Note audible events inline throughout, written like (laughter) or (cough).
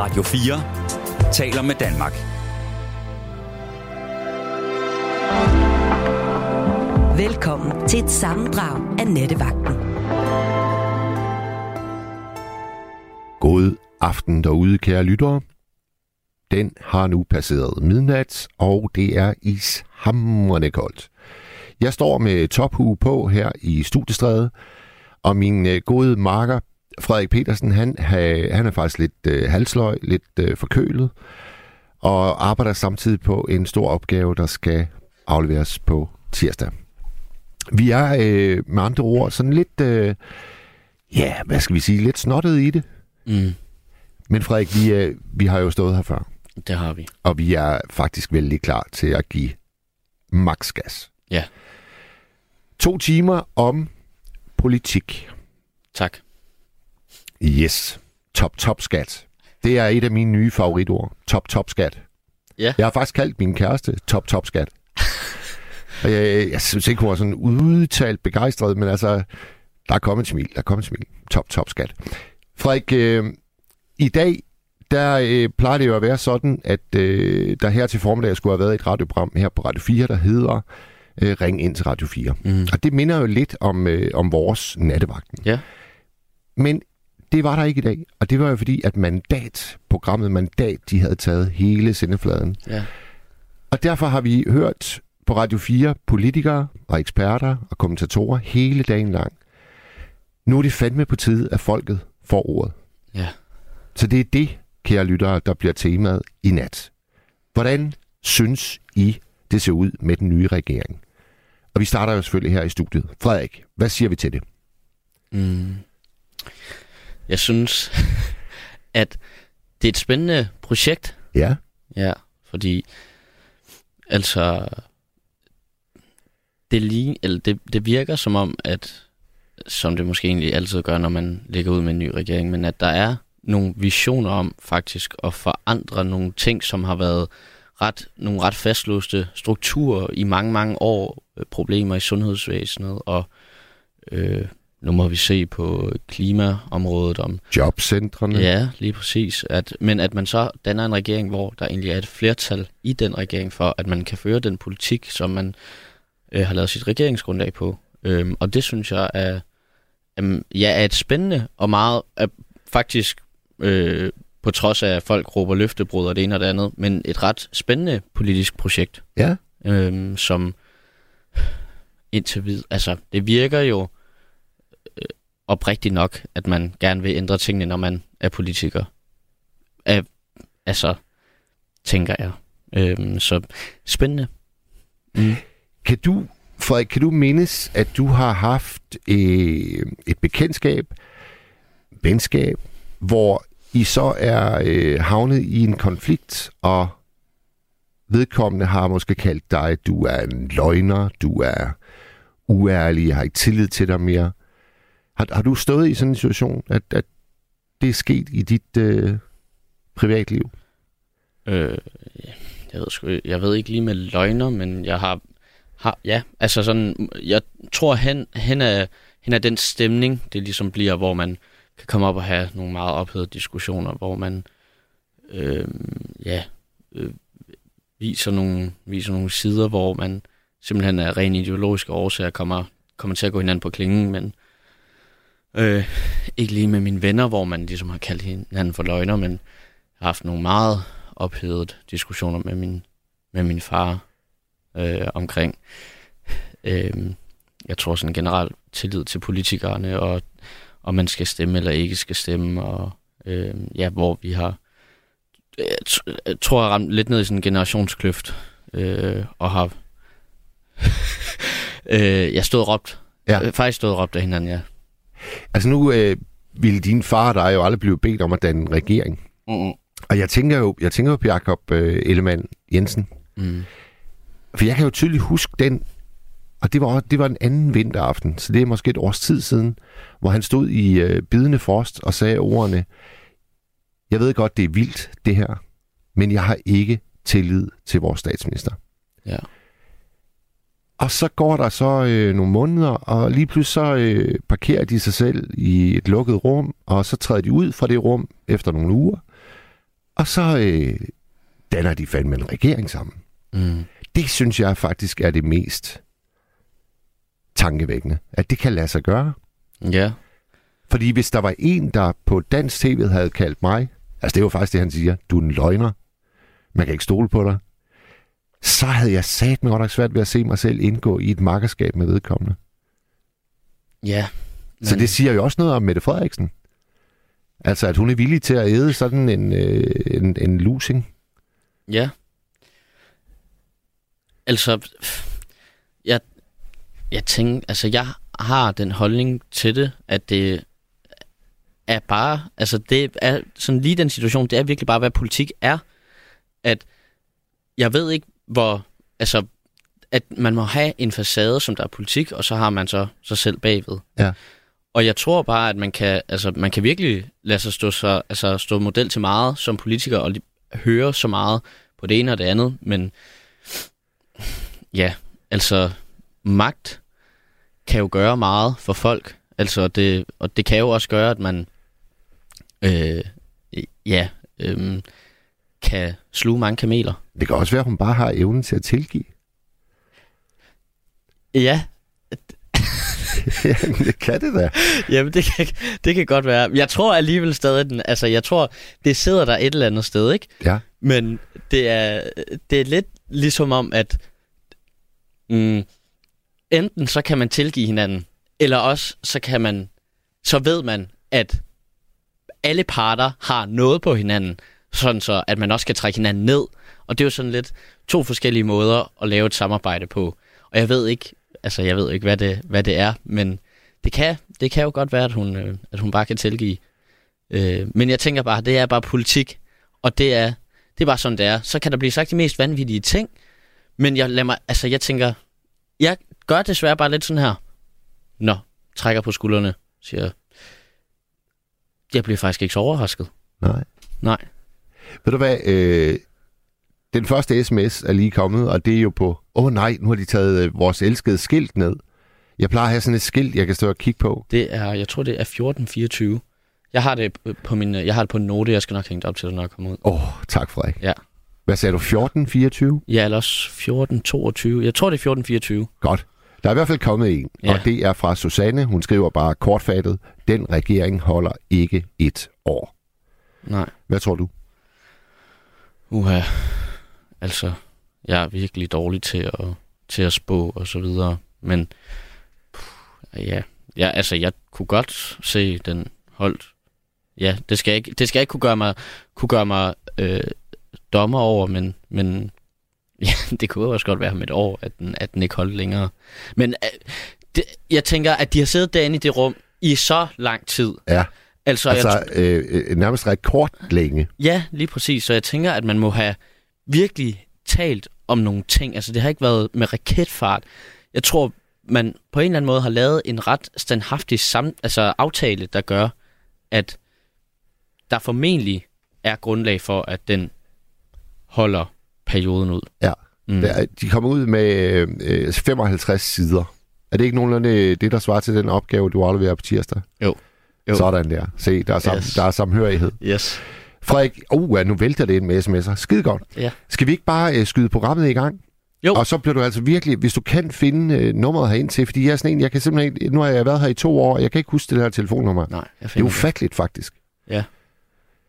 Radio 4 taler med Danmark. Velkommen til et sammendrag af Nettevagten. God aften derude, kære lyttere. Den har nu passeret midnat, og det er ishamrende koldt. Jeg står med tophue på her i studiestrædet, og min øh, gode marker, Frederik Petersen, han, han er faktisk lidt øh, halsløg, lidt øh, forkølet, og arbejder samtidig på en stor opgave, der skal afleveres på tirsdag. Vi er øh, med andre ord sådan lidt, øh, ja, hvad skal vi sige, lidt snottet i det. Mm, Men Frederik, vi, øh, vi har jo stået her før, det har vi. og vi er faktisk vældig klar til at give max gas. Ja. To timer om politik. Tak. Yes. Top, top skat. Det er et af mine nye favoritord. Top, top skat. Ja. Jeg har faktisk kaldt min kæreste top, top skat. (laughs) og jeg, jeg synes ikke, hun var sådan udtalt begejstret, men altså, der er kommet et smil. Der er kommet et smil. Top, top skat. Frederik, øh, i dag, der øh, plejer det jo at være sådan, at øh, der her til formiddag skulle have været et radioprogram her på Radio 4, der hedder øh, Ring ind til Radio 4. Mm. Og det minder jo lidt om, øh, om vores nattevagten. Ja. Men det var der ikke i dag, og det var jo fordi, at Mandat, programmet Mandat, de havde taget hele sendefladen. Ja. Og derfor har vi hørt på Radio 4 politikere og eksperter og kommentatorer hele dagen lang. Nu er det fandme på tide, at folket får ordet. Ja. Så det er det, kære lyttere, der bliver temaet i nat. Hvordan synes I, det ser ud med den nye regering? Og vi starter jo selvfølgelig her i studiet. Frederik, hvad siger vi til det? Mm. Jeg synes, (laughs) at det er et spændende projekt. Ja, Ja, fordi altså det, lige, eller det, det virker som om, at som det måske egentlig altid gør, når man ligger ud med en ny regering, men at der er nogle visioner om faktisk at forandre nogle ting, som har været ret, nogle ret fastlåste strukturer i mange, mange år, øh, problemer i sundhedsvæsenet, og øh, nu må vi se på klimaområdet, om jobcentrene. Ja, lige præcis. At, men at man så danner en regering, hvor der egentlig er et flertal i den regering for, at man kan føre den politik, som man øh, har lavet sit regeringsgrundlag på. Øhm, og det synes jeg er, um, ja, er et spændende og meget, er faktisk øh, på trods af, at folk råber løftebrud og det ene og det andet, men et ret spændende politisk projekt, Ja. øhm, som indtil videre, altså det virker jo oprigtigt nok, at man gerne vil ændre tingene, når man er politiker. Af, altså, tænker jeg. Øhm, så spændende. Mm. Kan du, Frederik, kan du mindes, at du har haft øh, et bekendtskab, venskab, hvor I så er øh, havnet i en konflikt, og vedkommende har måske kaldt dig, du er en løgner, du er uærlig, jeg har ikke tillid til dig mere. Har, har du stået i sådan en situation, at, at det er sket i dit øh, privatliv? Øh, jeg, ved sgu, jeg ved ikke lige med løgner, men jeg har, har ja, altså sådan, jeg tror hen, hen, er, hen er den stemning, det ligesom bliver, hvor man kan komme op og have nogle meget ophedede diskussioner, hvor man, øh, ja, øh, viser nogle, viser nogle sider, hvor man simpelthen af ren ideologiske årsager kommer, kommer til at gå hinanden på klingen, men øh, ikke lige med mine venner, hvor man ligesom har kaldt hinanden for løgner, men jeg har haft nogle meget ophedede diskussioner med min, med min far øh, omkring, øh, jeg tror sådan generelt tillid til politikerne, og om man skal stemme eller ikke skal stemme, og øh, ja, hvor vi har, jeg, tror, jeg ramt lidt ned i sådan en generationskløft, øh, og har, (laughs) øh, jeg stod og råbt, Ja. ja. faktisk stod og råbt af hinanden, ja. Altså nu øh, ville din far og dig jo aldrig blive bedt om at danne en regering. Mm-mm. Og jeg tænker jo, jeg tænker jo på Jacob øh, Ellemann Jensen. Mm. For jeg kan jo tydeligt huske den, og det var, det var en anden vinteraften, så det er måske et års tid siden, hvor han stod i øh, bidende frost og sagde ordene, jeg ved godt, det er vildt, det her, men jeg har ikke tillid til vores statsminister. Ja. Og så går der så øh, nogle måneder, og lige pludselig så øh, parkerer de sig selv i et lukket rum, og så træder de ud fra det rum efter nogle uger. Og så øh, danner de fandme en regering sammen. Mm. Det synes jeg faktisk er det mest tankevækkende, at det kan lade sig gøre. Ja. Fordi hvis der var en, der på dansk tv havde kaldt mig, altså det er jo faktisk det, han siger, du er en løgner, man kan ikke stole på dig, så havde jeg sat mig godt nok svært ved at se mig selv indgå i et markerskab med vedkommende. Ja. Så det siger jo også noget om Mette Frederiksen. Altså, at hun er villig til at æde sådan en, øh, en, en losing. Ja. Altså, jeg, jeg tænker, altså jeg har den holdning til det, at det er bare, altså det er sådan lige den situation, det er virkelig bare, hvad politik er, at jeg ved ikke, hvor, altså, at man må have en facade, som der er politik, og så har man så sig selv bagved. Ja. Og jeg tror bare, at man kan, altså, man kan virkelig lade sig stå, så, altså, stå model til meget som politiker, og høre så meget på det ene og det andet, men ja, altså magt kan jo gøre meget for folk, altså det, og det kan jo også gøre, at man øh, ja, øh, kan sluge mange kameler. Det kan også være, at hun bare har evnen til at tilgive. Ja, (laughs) ja, det kan det da. Jamen, det kan, det kan godt være. Jeg tror alligevel stadig, den, altså jeg tror, det sidder der et eller andet sted, ikke? Ja. Men det er, det er lidt ligesom om, at mm, enten så kan man tilgive hinanden, eller også så kan man, så ved man, at alle parter har noget på hinanden, sådan så at man også kan trække hinanden ned. Og det er jo sådan lidt to forskellige måder at lave et samarbejde på. Og jeg ved ikke, altså jeg ved ikke, hvad det, hvad det er, men det kan, det kan jo godt være, at hun, øh, at hun bare kan tilgive. Øh, men jeg tænker bare, det er bare politik, og det er, det er bare sådan, det er. Så kan der blive sagt de mest vanvittige ting, men jeg, lader mig, altså, jeg tænker, jeg gør desværre bare lidt sådan her. Nå, trækker på skuldrene, siger jeg bliver faktisk ikke så overrasket. Nej. Nej. Ved du hvad, øh, den første sms er lige kommet, og det er jo på, åh oh, nej, nu har de taget øh, vores elskede skilt ned. Jeg plejer at have sådan et skilt, jeg kan stå og kigge på. Det er, jeg tror det er 1424. Jeg har det på min, jeg har det på en note, jeg skal nok hænge det op til, når jeg kommer ud. Åh, oh, tak Frederik. Ja. Hvad sagde du, 1424? Ja, eller også 1422. Jeg tror det er 1424. Godt. Der er i hvert fald kommet en, ja. og det er fra Susanne. Hun skriver bare kortfattet, den regering holder ikke et år. Nej. Hvad tror du? Uha. Altså, jeg er virkelig dårlig til at, til at spå og så videre. Men puh, ja, ja, altså jeg kunne godt se den holdt. Ja, det skal ikke, det skal ikke kunne gøre mig, kunne gøre mig øh, dommer over, men, men (laughs) ja, det kunne også godt være med et år, at den, at den ikke holdt længere. Men øh, det, jeg tænker, at de har siddet derinde i det rum i så lang tid. Ja. Altså, Altså, jeg, øh, øh, nærmest rekord længe. Ja, lige præcis. Så jeg tænker, at man må have virkelig talt om nogle ting. Altså, det har ikke været med raketfart. Jeg tror, man på en eller anden måde har lavet en ret standhaftig sam- altså, aftale, der gør, at der formentlig er grundlag for, at den holder perioden ud. Ja. Mm. De kommer ud med øh, 55 sider. Er det ikke nogenlunde det, der svarer til den opgave, du afleverer på tirsdag? Jo. jo. Sådan der. Se, der er, sam- Yes. der er samhørighed. Yes. Frederik, uh, nu vælter det ind med sms'er. Skide godt. Ja. Skal vi ikke bare øh, skyde programmet i gang? Jo. Og så bliver du altså virkelig, hvis du kan finde øh, nummeret herind til, fordi jeg er sådan en, jeg kan simpelthen, nu har jeg været her i to år, og jeg kan ikke huske det her telefonnummer. Nej, jeg Det er finder det. ufatteligt, faktisk.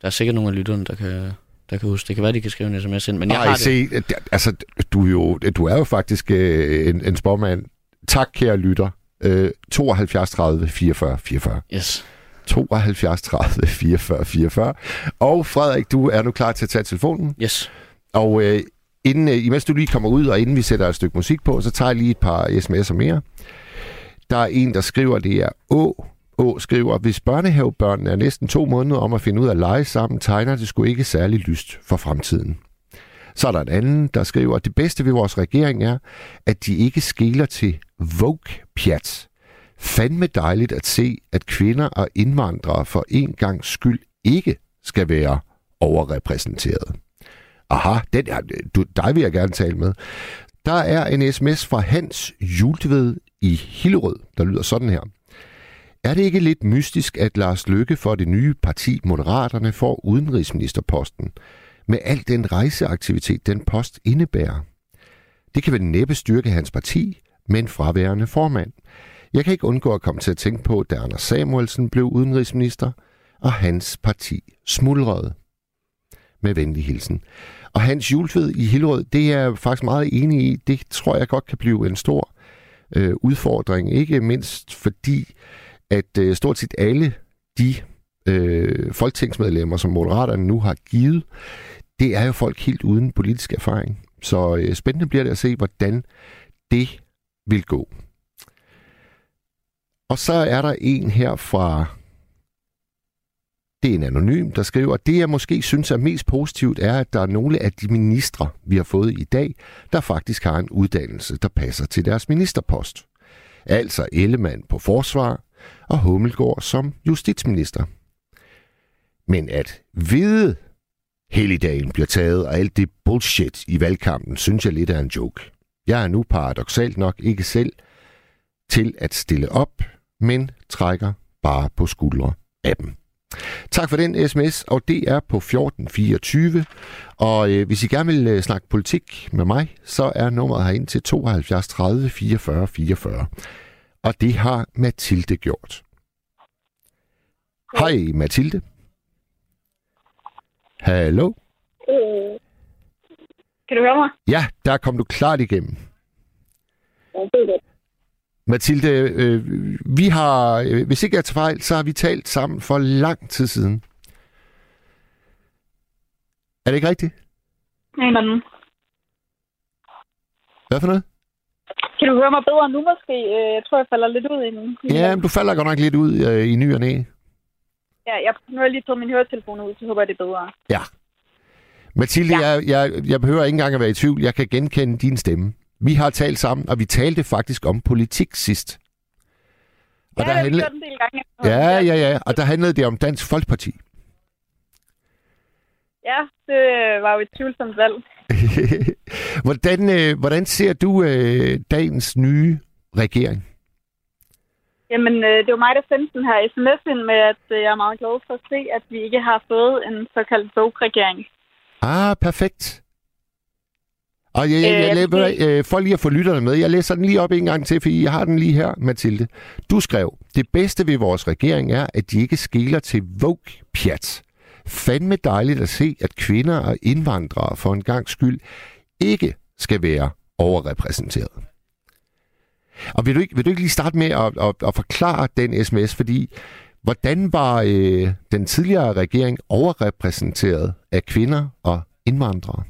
Der er sikkert nogle af lytterne, der kan, der kan huske. Det kan være, de kan skrive en sms ind, men jeg Ej, har det. se, øh, det- altså, du er jo, du er jo faktisk øh, en, en spormand. Tak, kære lytter. Øh, 72 30 44 44. Yes. 72 30 44 44. Og Frederik, du er nu klar til at tage telefonen. Yes. Og øh, inden, øh, imens du lige kommer ud, og inden vi sætter et stykke musik på, så tager jeg lige et par sms'er mere. Der er en, der skriver, det er Å. Å skriver, hvis børnehavebørnene er næsten to måneder om at finde ud af at lege sammen, tegner det sgu ikke særlig lyst for fremtiden. Så er der en anden, der skriver, at det bedste ved vores regering er, at de ikke skæler til Vogue-pjat. Fandme dejligt at se, at kvinder og indvandrere for en gang skyld ikke skal være overrepræsenteret. Aha, den er, du, dig vil jeg gerne tale med. Der er en sms fra Hans Jultved i Hillerød, der lyder sådan her. Er det ikke lidt mystisk, at Lars Løkke for det nye parti Moderaterne får udenrigsministerposten, med al den rejseaktivitet, den post indebærer? Det kan vel næppe styrke hans parti, men fraværende formand. Jeg kan ikke undgå at komme til at tænke på, da Anders Samuelsen blev udenrigsminister, og hans parti smuldrede. Med venlig hilsen. Og Hans Jultved i Hillerød, det er jeg faktisk meget enig i. Det tror jeg godt kan blive en stor øh, udfordring. Ikke mindst fordi, at øh, stort set alle de øh, folketingsmedlemmer, som Moderaterne nu har givet, det er jo folk helt uden politisk erfaring. Så øh, spændende bliver det at se, hvordan det vil gå. Og så er der en her fra det er en anonym, der skriver, at det jeg måske synes er mest positivt, er, at der er nogle af de ministre, vi har fået i dag, der faktisk har en uddannelse, der passer til deres ministerpost. Altså Ellemann på forsvar og Hummelgaard som justitsminister. Men at vide helligdagen bliver taget og alt det bullshit i valgkampen, synes jeg lidt er en joke. Jeg er nu paradoxalt nok ikke selv til at stille op, men trækker bare på skuldre af dem. Tak for den sms, og det er på 1424. Og øh, hvis I gerne vil øh, snakke politik med mig, så er nummeret herind til 72 30 44 44. Og det har Mathilde gjort. Hej Mathilde. Hallo? Øh, kan du høre mig? Ja, der kom du klart igennem. Ja, det er godt. Mathilde, øh, vi har, øh, hvis ikke jeg tager fejl, så har vi talt sammen for lang tid siden. Er det ikke rigtigt? En eller anden. Hvad for noget? Kan du høre mig bedre nu måske? Øh, Jeg tror, jeg falder lidt ud i den. Ja, men du falder godt nok lidt ud øh, i ny og næ. ja jeg, nu har jeg lige taget min høretelefon ud, så håber jeg, det er bedre. Ja. Mathilde, ja. Jeg, jeg, jeg behøver ikke engang at være i tvivl. Jeg kan genkende din stemme. Vi har talt sammen, og vi talte faktisk om politik sidst. Og ja, der jeg handlede... en del gange. Ja, ja, ja. Og der handlede det om Dansk Folkeparti. Ja, det var jo et tvivlsomt valg. (laughs) hvordan, øh, hvordan ser du øh, dagens nye regering? Jamen, øh, det var mig, der sendte den her sms ind med, at øh, jeg er meget glad for at se, at vi ikke har fået en såkaldt Vogue-regering. Ah, perfekt. Og jeg, jeg, Øh, jeg, jeg jeg, øh, for lige at få lytterne med, jeg læser den lige op en gang til, fordi jeg har den lige her, Mathilde. Du skrev, det bedste ved vores regering er, at de ikke skiller til Vogue-pjat. Fandme dejligt at se, at kvinder og indvandrere for en gang skyld ikke skal være overrepræsenteret. Og vil du ikke, vil du ikke lige starte med at, at, at forklare den sms, fordi hvordan var øh, den tidligere regering overrepræsenteret af kvinder og indvandrere?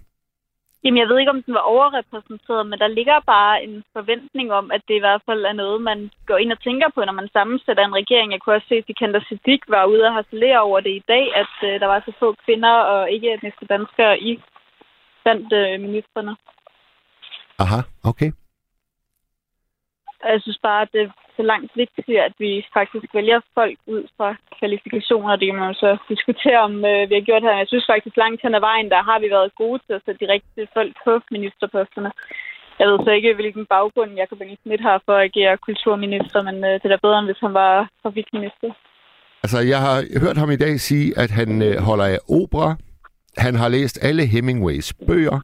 Jamen, jeg ved ikke, om den var overrepræsenteret, men der ligger bare en forventning om, at det i hvert fald er noget, man går ind og tænker på, når man sammensætter en regering. Jeg kunne også se, at Sikander Siddiq var ude og harcelere over det i dag, at øh, der var så få kvinder og ikke etniske danskere i blandt øh, ministerne. Aha, okay. Og jeg synes bare, at det så langt vigtigt, at vi faktisk vælger folk ud fra kvalifikationer. Det kan man jo så diskutere, om øh, vi har gjort her. Jeg synes faktisk, langt hen ad vejen, der har vi været gode til at sætte de rigtige folk på ministerposterne. Jeg ved så ikke, hvilken baggrund Jacob Engel Schmidt har for at agere kulturminister, men øh, det er da bedre, end hvis han var trafikminister. Altså, jeg har hørt ham i dag sige, at han øh, holder af opera. Han har læst alle Hemingways bøger,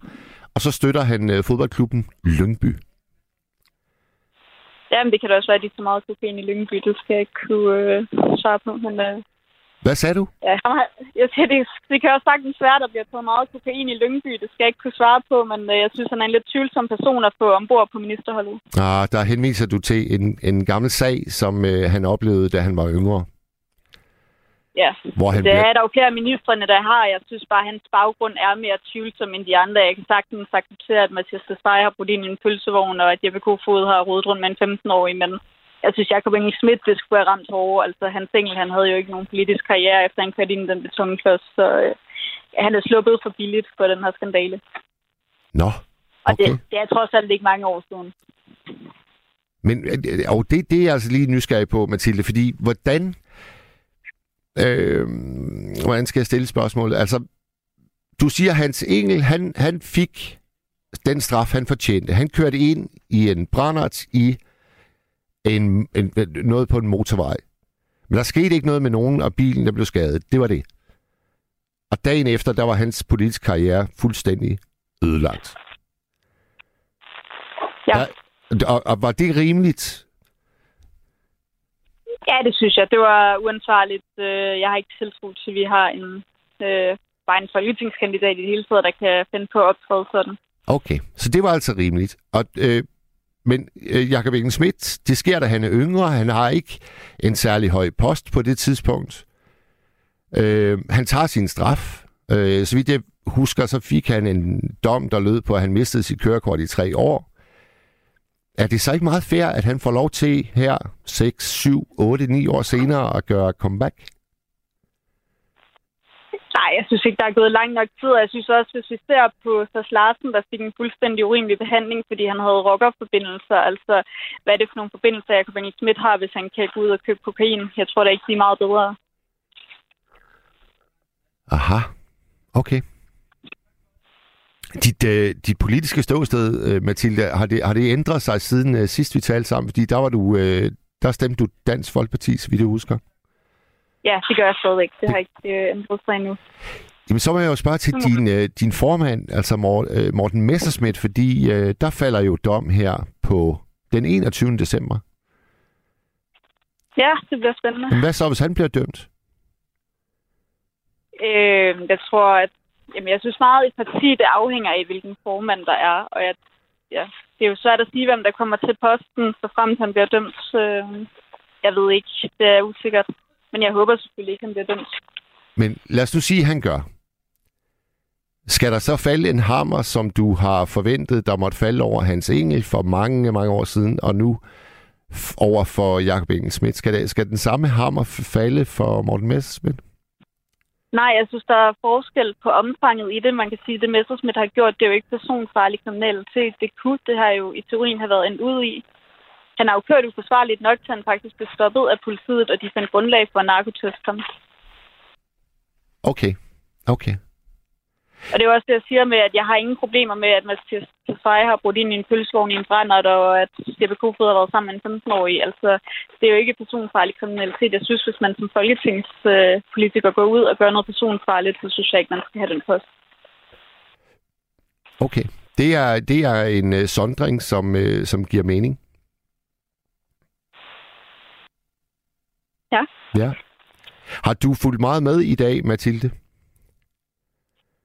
og så støtter han øh, fodboldklubben Lyngby. Ja, men det kan da også være, at de er så meget kokain i Lyngby. Det skal jeg ikke kunne øh, svare på. Men øh, Hvad sagde du? ja, (laughs) jeg siger, det, det kan også sagtens være, at der bliver taget meget kokain i Lyngby. Det skal jeg ikke kunne svare på, men øh, jeg synes, han er en lidt tvivlsom person at få ombord på ministerholdet. Ah, der henviser du til en, en gammel sag, som øh, han oplevede, da han var yngre. Ja, Hvor han det bliver... er der jo flere af ministerne, der har. Jeg synes bare, at hans baggrund er mere tvivlsom end de andre. Jeg kan sagtens acceptere, at Mathias Tesfaye har brugt ind i en pølsevogn, og at Jeppe Kofod har rodet rundt med en 15-årig, men jeg synes, Jacob Engel Schmidt, det skulle have ramt hårdere. Altså, hans engel, han havde jo ikke nogen politisk karriere, efter han kørte ind i den betonklods, så øh, han er sluppet for billigt for den her skandale. Nå, Og okay. det, det er trods alt ikke mange år siden. Men øh, og det, det er jeg altså lige nysgerrig på, Mathilde, fordi hvordan... Øh, hvordan skal jeg stille spørgsmålet? Altså, du siger, Hans Engel, han, han fik den straf, han fortjente. Han kørte ind i en brændert i en, en, noget på en motorvej. Men der skete ikke noget med nogen, og bilen der blev skadet. Det var det. Og dagen efter, der var hans politiske karriere fuldstændig ødelagt. Ja. Der, og, og var det rimeligt? Ja, det synes jeg. Det var uansvarligt. Øh, jeg har ikke tiltro til, at vi har en, øh, bare en folketingskandidat i det hele taget, der kan finde på at optræde sådan. Okay, så det var altså rimeligt. Og, øh, men øh, Jakob Ingen Schmidt, det sker, da han er yngre. Han har ikke en særlig høj post på det tidspunkt. Øh, han tager sin straf. Øh, så vidt jeg husker, så fik han en dom, der lød på, at han mistede sit kørekort i tre år. Er det så ikke meget fair, at han får lov til her 6, 7, 8, 9 år senere at gøre comeback? Nej, jeg synes ikke, der er gået lang nok tid. Jeg synes også, hvis vi ser på Sars Larsen, der fik en fuldstændig urimelig behandling, fordi han havde rockerforbindelser. Altså, hvad er det for nogle forbindelser, Jacob Engel Schmidt har, hvis han kan gå ud og købe kokain? Jeg tror da ikke, de er meget bedre. Aha, okay. Dit, øh, dit politiske ståsted, øh, Mathilde, har det, har det ændret sig siden øh, sidst vi talte sammen? Fordi der var du, øh, der stemte du Dansk Folkeparti, så vidt jeg husker. Ja, det gør jeg stadigvæk. Det har ikke øh, ændret sig endnu. Jamen, så må jeg jo spørge til din, øh, din formand, altså øh, Morten Messerschmidt, fordi øh, der falder jo dom her på den 21. december. Ja, det bliver spændende. Men hvad så, hvis han bliver dømt? Øh, jeg tror, at jamen, jeg synes meget, at et parti det afhænger af, hvilken formand der er. Og jeg, ja, det er jo svært at sige, hvem der kommer til posten, så frem han bliver dømt. Øh, jeg ved ikke. Det er usikkert. Men jeg håber selvfølgelig ikke, han bliver dømt. Men lad os nu sige, at han gør. Skal der så falde en hammer, som du har forventet, der måtte falde over Hans Engel for mange, mange år siden, og nu over for Jakob Engel Schmidt? Skal, der, skal den samme hammer falde for Morten Messerschmidt? Nej, jeg synes, der er forskel på omfanget i det. Man kan sige, at det Messersmith har gjort, det er jo ikke personfarlig kriminalitet. Det kunne det har jo i teorien have været en ud i. Han har jo kørt uforsvarligt nok, til han faktisk blev stoppet af politiet, og de fandt grundlag for at narkotest ham. Okay, okay. Og det er også det, jeg siger med, at jeg har ingen problemer med, at Mathias Tesfaye har brugt ind i en pølsevogn i en brændert, og at Jeppe Kofod har været sammen med en 15-årig. Altså, det er jo ikke personfarlig kriminalitet. Jeg synes, hvis man som folketingspolitiker går ud og gør noget personfarligt, så synes jeg ikke, man skal have den post. Okay. Det er, det er en uh, sondring, som, uh, som giver mening. Ja. Ja. Har du fulgt meget med i dag, Mathilde?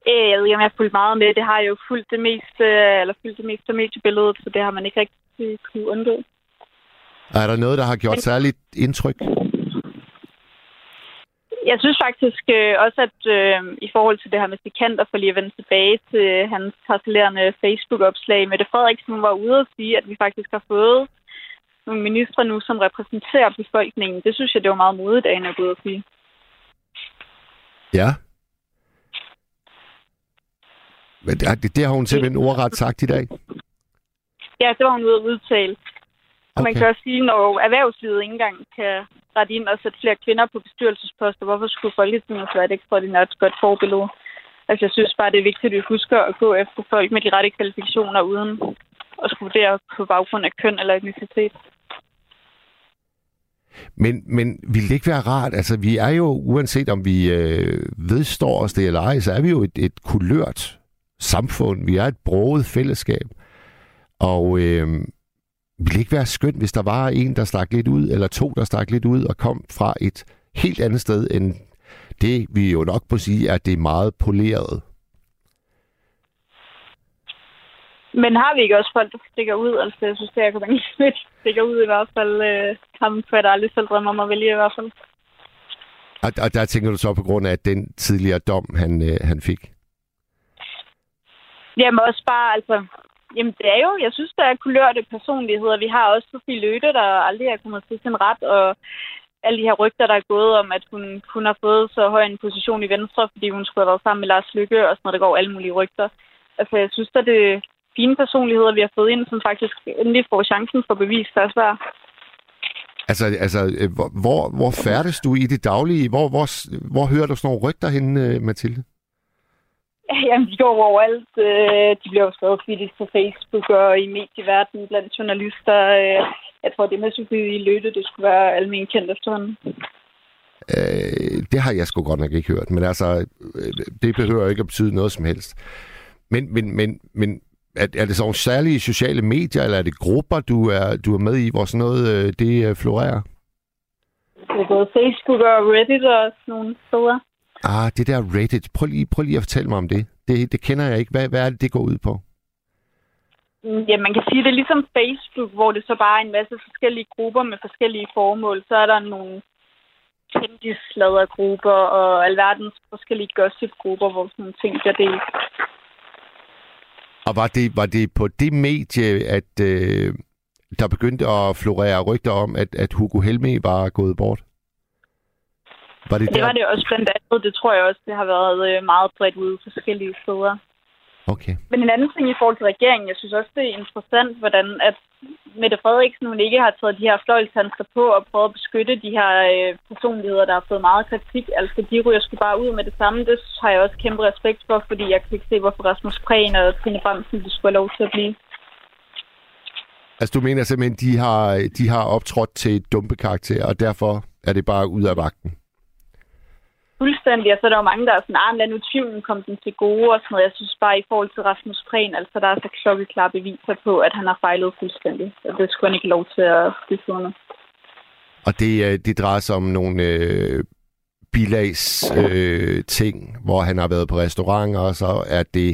Øh, Jeg ved ikke, om jeg har fulgt meget med. Det har jo fulgt det meste, eller fulgt det meste mediebilledet, så det har man ikke rigtig kunne undgå. Er der noget, der har gjort særligt indtryk? Jeg synes faktisk øh, også, at øh, i forhold til det her med Sikander, for lige at vende tilbage til hans harcelerende Facebook-opslag, Mette Frederiksen var ude og sige, at vi faktisk har fået nogle ministre nu, som repræsenterer befolkningen. Det synes jeg, det var meget modigt af hende at gå ud og sige. Ja. Men det, det- har hun simpelthen ordret sagt i dag. Ja, det var hun ude at udtale. Og man Okay. kan også sige, når erhvervslivet ikke engang kan rette ind og sætte flere kvinder på bestyrelsesposter, hvorfor skulle Folketinget være et ekstraordinært godt forbillede? Altså, jeg synes bare, det er vigtigt, at vi husker at gå efter folk med de rette kvalifikationer, uden at skulle vurdere på baggrund af køn eller etnicitet. Men, men ville det ikke være rart? Altså, vi er jo, uanset om vi øh, vedstår os det eller ej, så er vi jo et, et kulørt samfund. Vi er et broget fællesskab. Og øh, ville det ikke være skønt, hvis der var en, der stak lidt ud, eller to, der stak lidt ud og kom fra et helt andet sted end det, vi jo nok må sige, er det meget polerede. Men har vi ikke også folk, der stikker ud? Altså, jeg synes, det er Engel Schmidt stikker ud i hvert fald. Øh, ham kunne jeg da aldrig selv drømme om at vælge i hvert fald. Og, og der tænker du så på grund af den tidligere dom, han, øh, han fik? Jamen også bare, altså... Jamen det er jo, jeg synes, der er kulørte personligheder. Vi har også Sofie Løte, der aldrig er kommet til sin ret, og alle de her rygter, der er gået om, at hun kun har fået så høj en position i Venstre, fordi hun skulle have været sammen med Lars Lykke, og sådan noget, der går alle mulige rygter. Altså jeg synes, at det er fine personligheder, vi har fået ind, som faktisk endelig får chancen for at bevise deres værd. Altså, altså hvor- hvor, færdes du i det daglige? Hvor, hvor, hvor hører du sådan nogle rygter henne, øh, Mathilde? (laughs) Jamen, de går overalt. Øh, De bliver jo skrevet flittigt på Facebook og i medieverdenen blandt journalister. Øh, Jeg tror, det med Sofie Løte, det skulle være almen kendt efterhånden. Øh, det har jeg sgu godt nok ikke hørt, men altså, øh, det behøver ikke at betyde noget som helst. Men, men, men, men er, er det sådan særlige sociale medier, eller er det grupper, du er, du er med i, hvor sådan noget det florerer? Det er både Facebook og Reddit og sådan nogle steder. Ah, det der Reddit. Prøv lige, prøv lige at fortælle mig om det. det. Det kender jeg ikke. Hvad, hvad er det, det går ud på? Mm, Ja, man kan sige, det er ligesom Facebook, hvor det så bare er en masse forskellige grupper med forskellige formål. Så er der nogle kendisladergrupper og alverdens forskellige gossipgrupper, hvor sådan nogle ting bliver delt. Og var det, var det på det medie, at øh, der begyndte at florere rygter om, at, at Hugo Helme var gået bort? Var det, Det var det også blandt andet. Det tror jeg også, det har været øh, meget bredt ude på forskellige steder. Okay. Men en anden ting i forhold til regeringen, jeg synes også, det er interessant, hvordan at Mette Frederiksen hun ikke har taget de her fløjlshandsker på og prøvet at beskytte de her øh, personligheder, der har fået meget kritik. Altså, de ryger sgu bare ud med det samme. Det har jeg også kæmpe respekt for, fordi jeg kan ikke se, hvorfor Rasmus Prehn og Trine Bramsen de skulle have lov til at blive. Altså, du mener simpelthen, de har, de har optrådt til dumpe karakter, og derfor er det bare ud af vagten? Fuldstændig, og så er der jo mange, der er sådan, ah, lad nu tvivlen komme den til gode og sådan noget. Jeg synes bare, i forhold til Rasmus Prehn, altså der er så klokkeklare beviser på, at han har fejlet fuldstændig. Og det skulle han ikke lov til at blive under. Og det, øh, det drejer sig om nogle øh, bilags øh, ting, hvor han har været på restauranter, og så er det,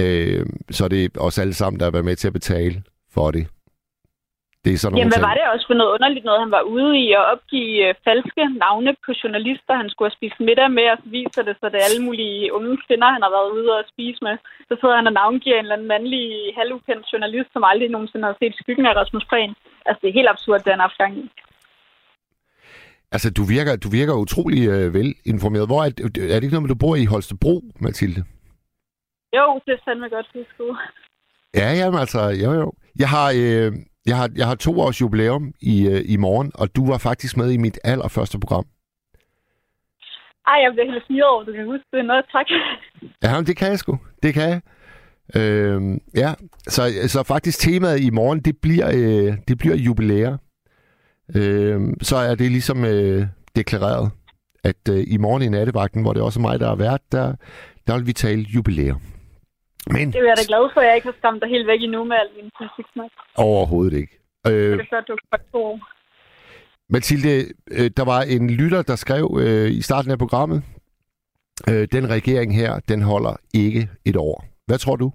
øh, så er det os alle sammen, der har været med til at betale for det. Det er sådan Jamen, hvad var det også for noget underligt noget, han var ude i at opgive øh, falske navne på journalister, han skulle have spist middag med, og så viser det at det er alle mulige unge kvinder, han har været ude og spise med. Så sidder han og navngiver en eller anden mandlig, halvukendt journalist, som aldrig nogensinde har set skyggen af Rasmus Prehn. Altså, det er helt absurd, det han har haft gang i. Altså, du virker, du virker utrolig øh, velinformeret. Hvor er, er det ikke noget med, du bor i Holstebro, Mathilde? Jo, det er fandme godt huske. Ja, jamen altså, jo jo. Jeg har, øh, jeg har, jeg har to års jubilæum i, øh, i morgen, og du var faktisk med i mit allerførste program. Ej, jeg bliver helt fire år, du kan huske det. Nå, tak. Ja, det kan jeg sgu. Det kan jeg. Øh, ja, så, så faktisk temaet i morgen, det bliver, øh, det bliver jubilæer. Øh, så er det ligesom øh, deklareret, at øh, i morgen i nattevagten, hvor det også er mig, der er vært, der, der vil vi tale jubilæer. Men Det er jeg da glad for, at jeg ikke har skræmt dig helt væk endnu med al min politiksnak. overhovedet ikke. Øh, Det er flot, du har to år. Mathilde, øh, der var en lytter, der skrev øh, i starten af programmet, øh, den regering her, den holder ikke et år. Hvad tror du?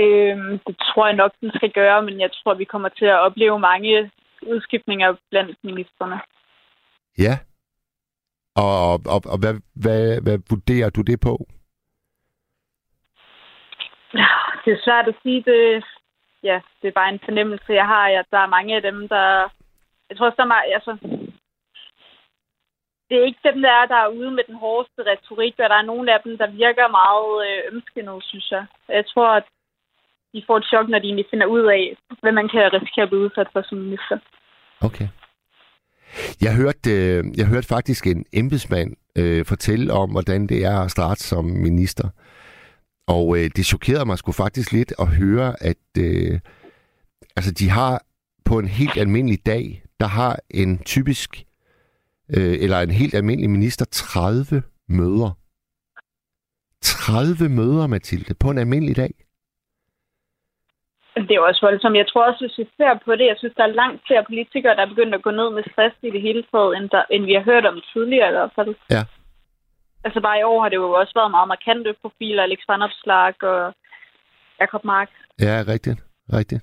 Øhm, det tror jeg nok, den skal gøre, men jeg tror, vi kommer til at opleve mange udskiftninger blandt ministerne. Ja. Og, og, og hvad, hvad, hvad vurderer du det på? Det er svært at sige. Det, ja, det er bare en fornemmelse, jeg har. at der er mange af dem, der... Jeg tror også, der er meget, altså, det er ikke dem, der er, der er ude med den hårdeste retorik, og der er nogle af dem, der virker meget øh, ømskende, synes jeg. Jeg tror, at de får et chok, når de egentlig finder ud af, hvad man kan risikere at blive udsat for som minister. Okay. Jeg hørte, øh, jeg hørte faktisk en embedsmand øh, fortælle om, hvordan det er at starte som minister. Og øh, det chokerede mig sgu faktisk lidt at høre, at øh, altså, de har på en helt almindelig dag, der har en typisk, øh, eller en helt almindelig minister 30 møder. 30 møder, Mathilde, på en almindelig dag. Det er også voldsomt. Jeg tror også, hvis vi ser på det, jeg synes, der er langt flere politikere, der er begyndt at gå ned med stress i det hele taget, end, der, end vi har hørt om tidligere i hvert fald. Ja. Altså bare i år har det jo også været meget markante profiler, Alex Van Opslark og Jacob Mark. Ja, rigtigt. rigtigt.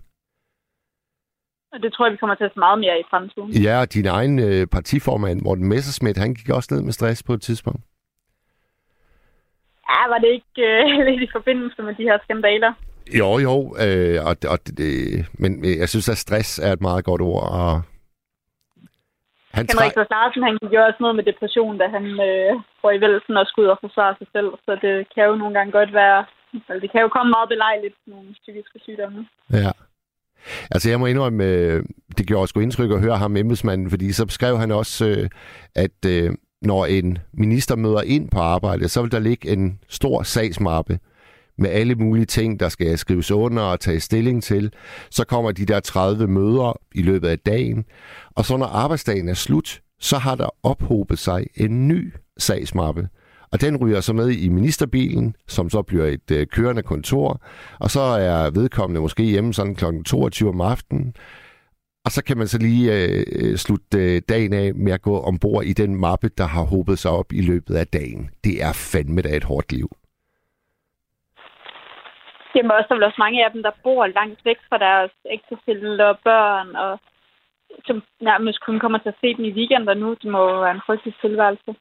Og det tror jeg, vi kommer til at se meget mere i fremtiden. Ja, og din egen øh, partiformand, Morten Messerschmidt, han gik også ned med stress på et tidspunkt. Ja, var det ikke øh, (laughs) lidt i forbindelse med de her skandaler? Jo, jo, øh, og, og det, men jeg synes, at stress er et meget godt ord. Og han Henrik Sass Larsen, han gjorde også noget med depression, da han øh, får i vælsen og skulle ud og forsvare sig selv. Så det kan jo nogle gange godt være... Altså, det kan jo komme meget belejligt, nogle psykiske sygdomme. Ja. Altså, jeg må indrømme, øh, det gjorde også indtryk at høre ham, embedsmanden, fordi så beskrev han også, øh, at øh, når en minister møder ind på arbejde, så vil der ligge en stor sagsmappe med alle mulige ting, der skal skrives under og tage stilling til. Så kommer de der 30 møder i løbet af dagen. Og så når arbejdsdagen er slut, så har der ophobet sig en ny sagsmappe. Og den ryger så med i ministerbilen, som så bliver et øh, kørende kontor. Og så er vedkommende måske hjemme sådan kl. 22 om aftenen. Og så kan man så lige øh, slutte øh, dagen af med at gå ombord i den mappe, der har hobet sig op i løbet af dagen. Det er fandme da et hårdt liv. Jamen også, der er også mange af dem, der bor langt væk fra deres ægtefælde og børn, og som nærmest kun kommer til at se dem i weekender nu. Det må være en frygtelig tilværelse.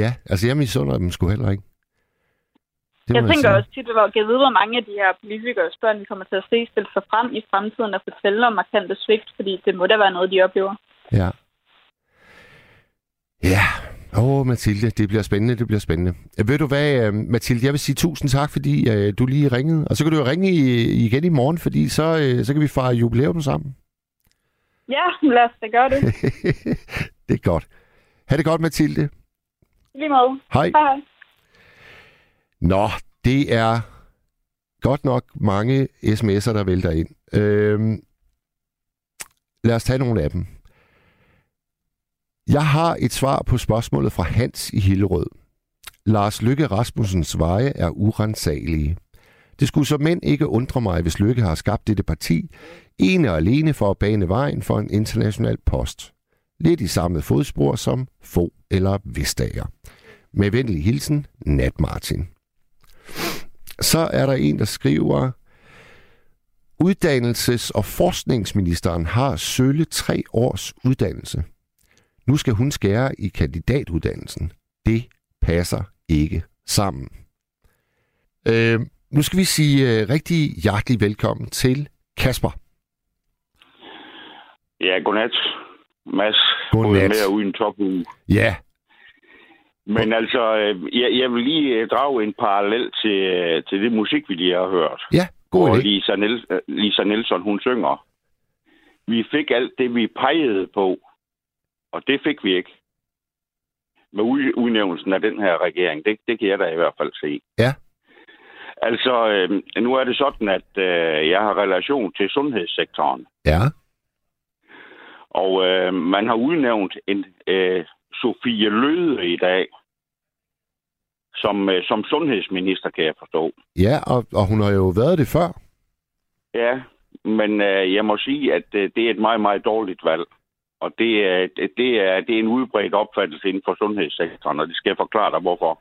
Ja, altså jeg misunder dem sgu heller ikke. Det jeg tænker sige. også tit, hvor jeg ved, hvor mange af de her politikere spørger, vi kommer til at se stille sig frem i fremtiden og fortælle om markante svigt, fordi det må da være noget, de oplever. Ja. Ja, Åh, oh, Mathilde, det bliver spændende, det bliver spændende. Ved du hvad, øh, Mathilde, jeg vil sige tusind tak, fordi uh, du lige ringede. Og så kan du jo ringe i, igen i morgen, fordi så, så kan vi fejre jubilæum sammen. Ja, lad os da gøre det. (laughs) det er godt. Ha' det godt, Mathilde. Lige måde. Hej. Hej, hej. Nå, det er godt nok mange sms'er, der vælter ind. Øhm, lad os tage nogle af dem. Jeg har et svar på spørgsmålet fra Hans i Hillerød. Lars Lykke Rasmussens veje er urensagelige. Det skulle som mænd ikke undre mig, hvis Lykke har skabt dette parti, ene og alene for at bane vejen for en international post. Lidt i samme fodspor som få eller Vestager. Med venlig hilsen, Nat Martin. Så er der en, der skriver, Uddannelses- og forskningsministeren har sølle tre års uddannelse. Nu skal hun skære i kandidatuddannelsen. Det passer ikke sammen. Øh, nu skal vi sige uh, rigtig hjertelig velkommen til Kasper. Ja, godnat. Mads, Godnat. med uden topuge. Ja. Men altså, øh, jeg, jeg vil lige øh, drage en parallel til, øh, til det musik, vi lige har hørt. Ja, god idé. Lisa, Niels, Lisa Nielsen, hun synger. Vi fik alt det, vi pegede på, og det fik vi ikke. Med udnævnelsen af den her regering. Det, det kan jeg da i hvert fald se. Ja. Altså, øh, nu er det sådan, at øh, jeg har relation til sundhedssektoren. Ja. Og øh, man har udnævnt en øh, Sofie Løde i dag som, øh, som sundhedsminister, kan jeg forstå. Ja, og, og hun har jo været det før. Ja, men øh, jeg må sige, at øh, det er et meget, meget dårligt valg. Og det er, det, er, det er en udbredt opfattelse inden for sundhedssektoren, og det skal jeg forklare dig, hvorfor.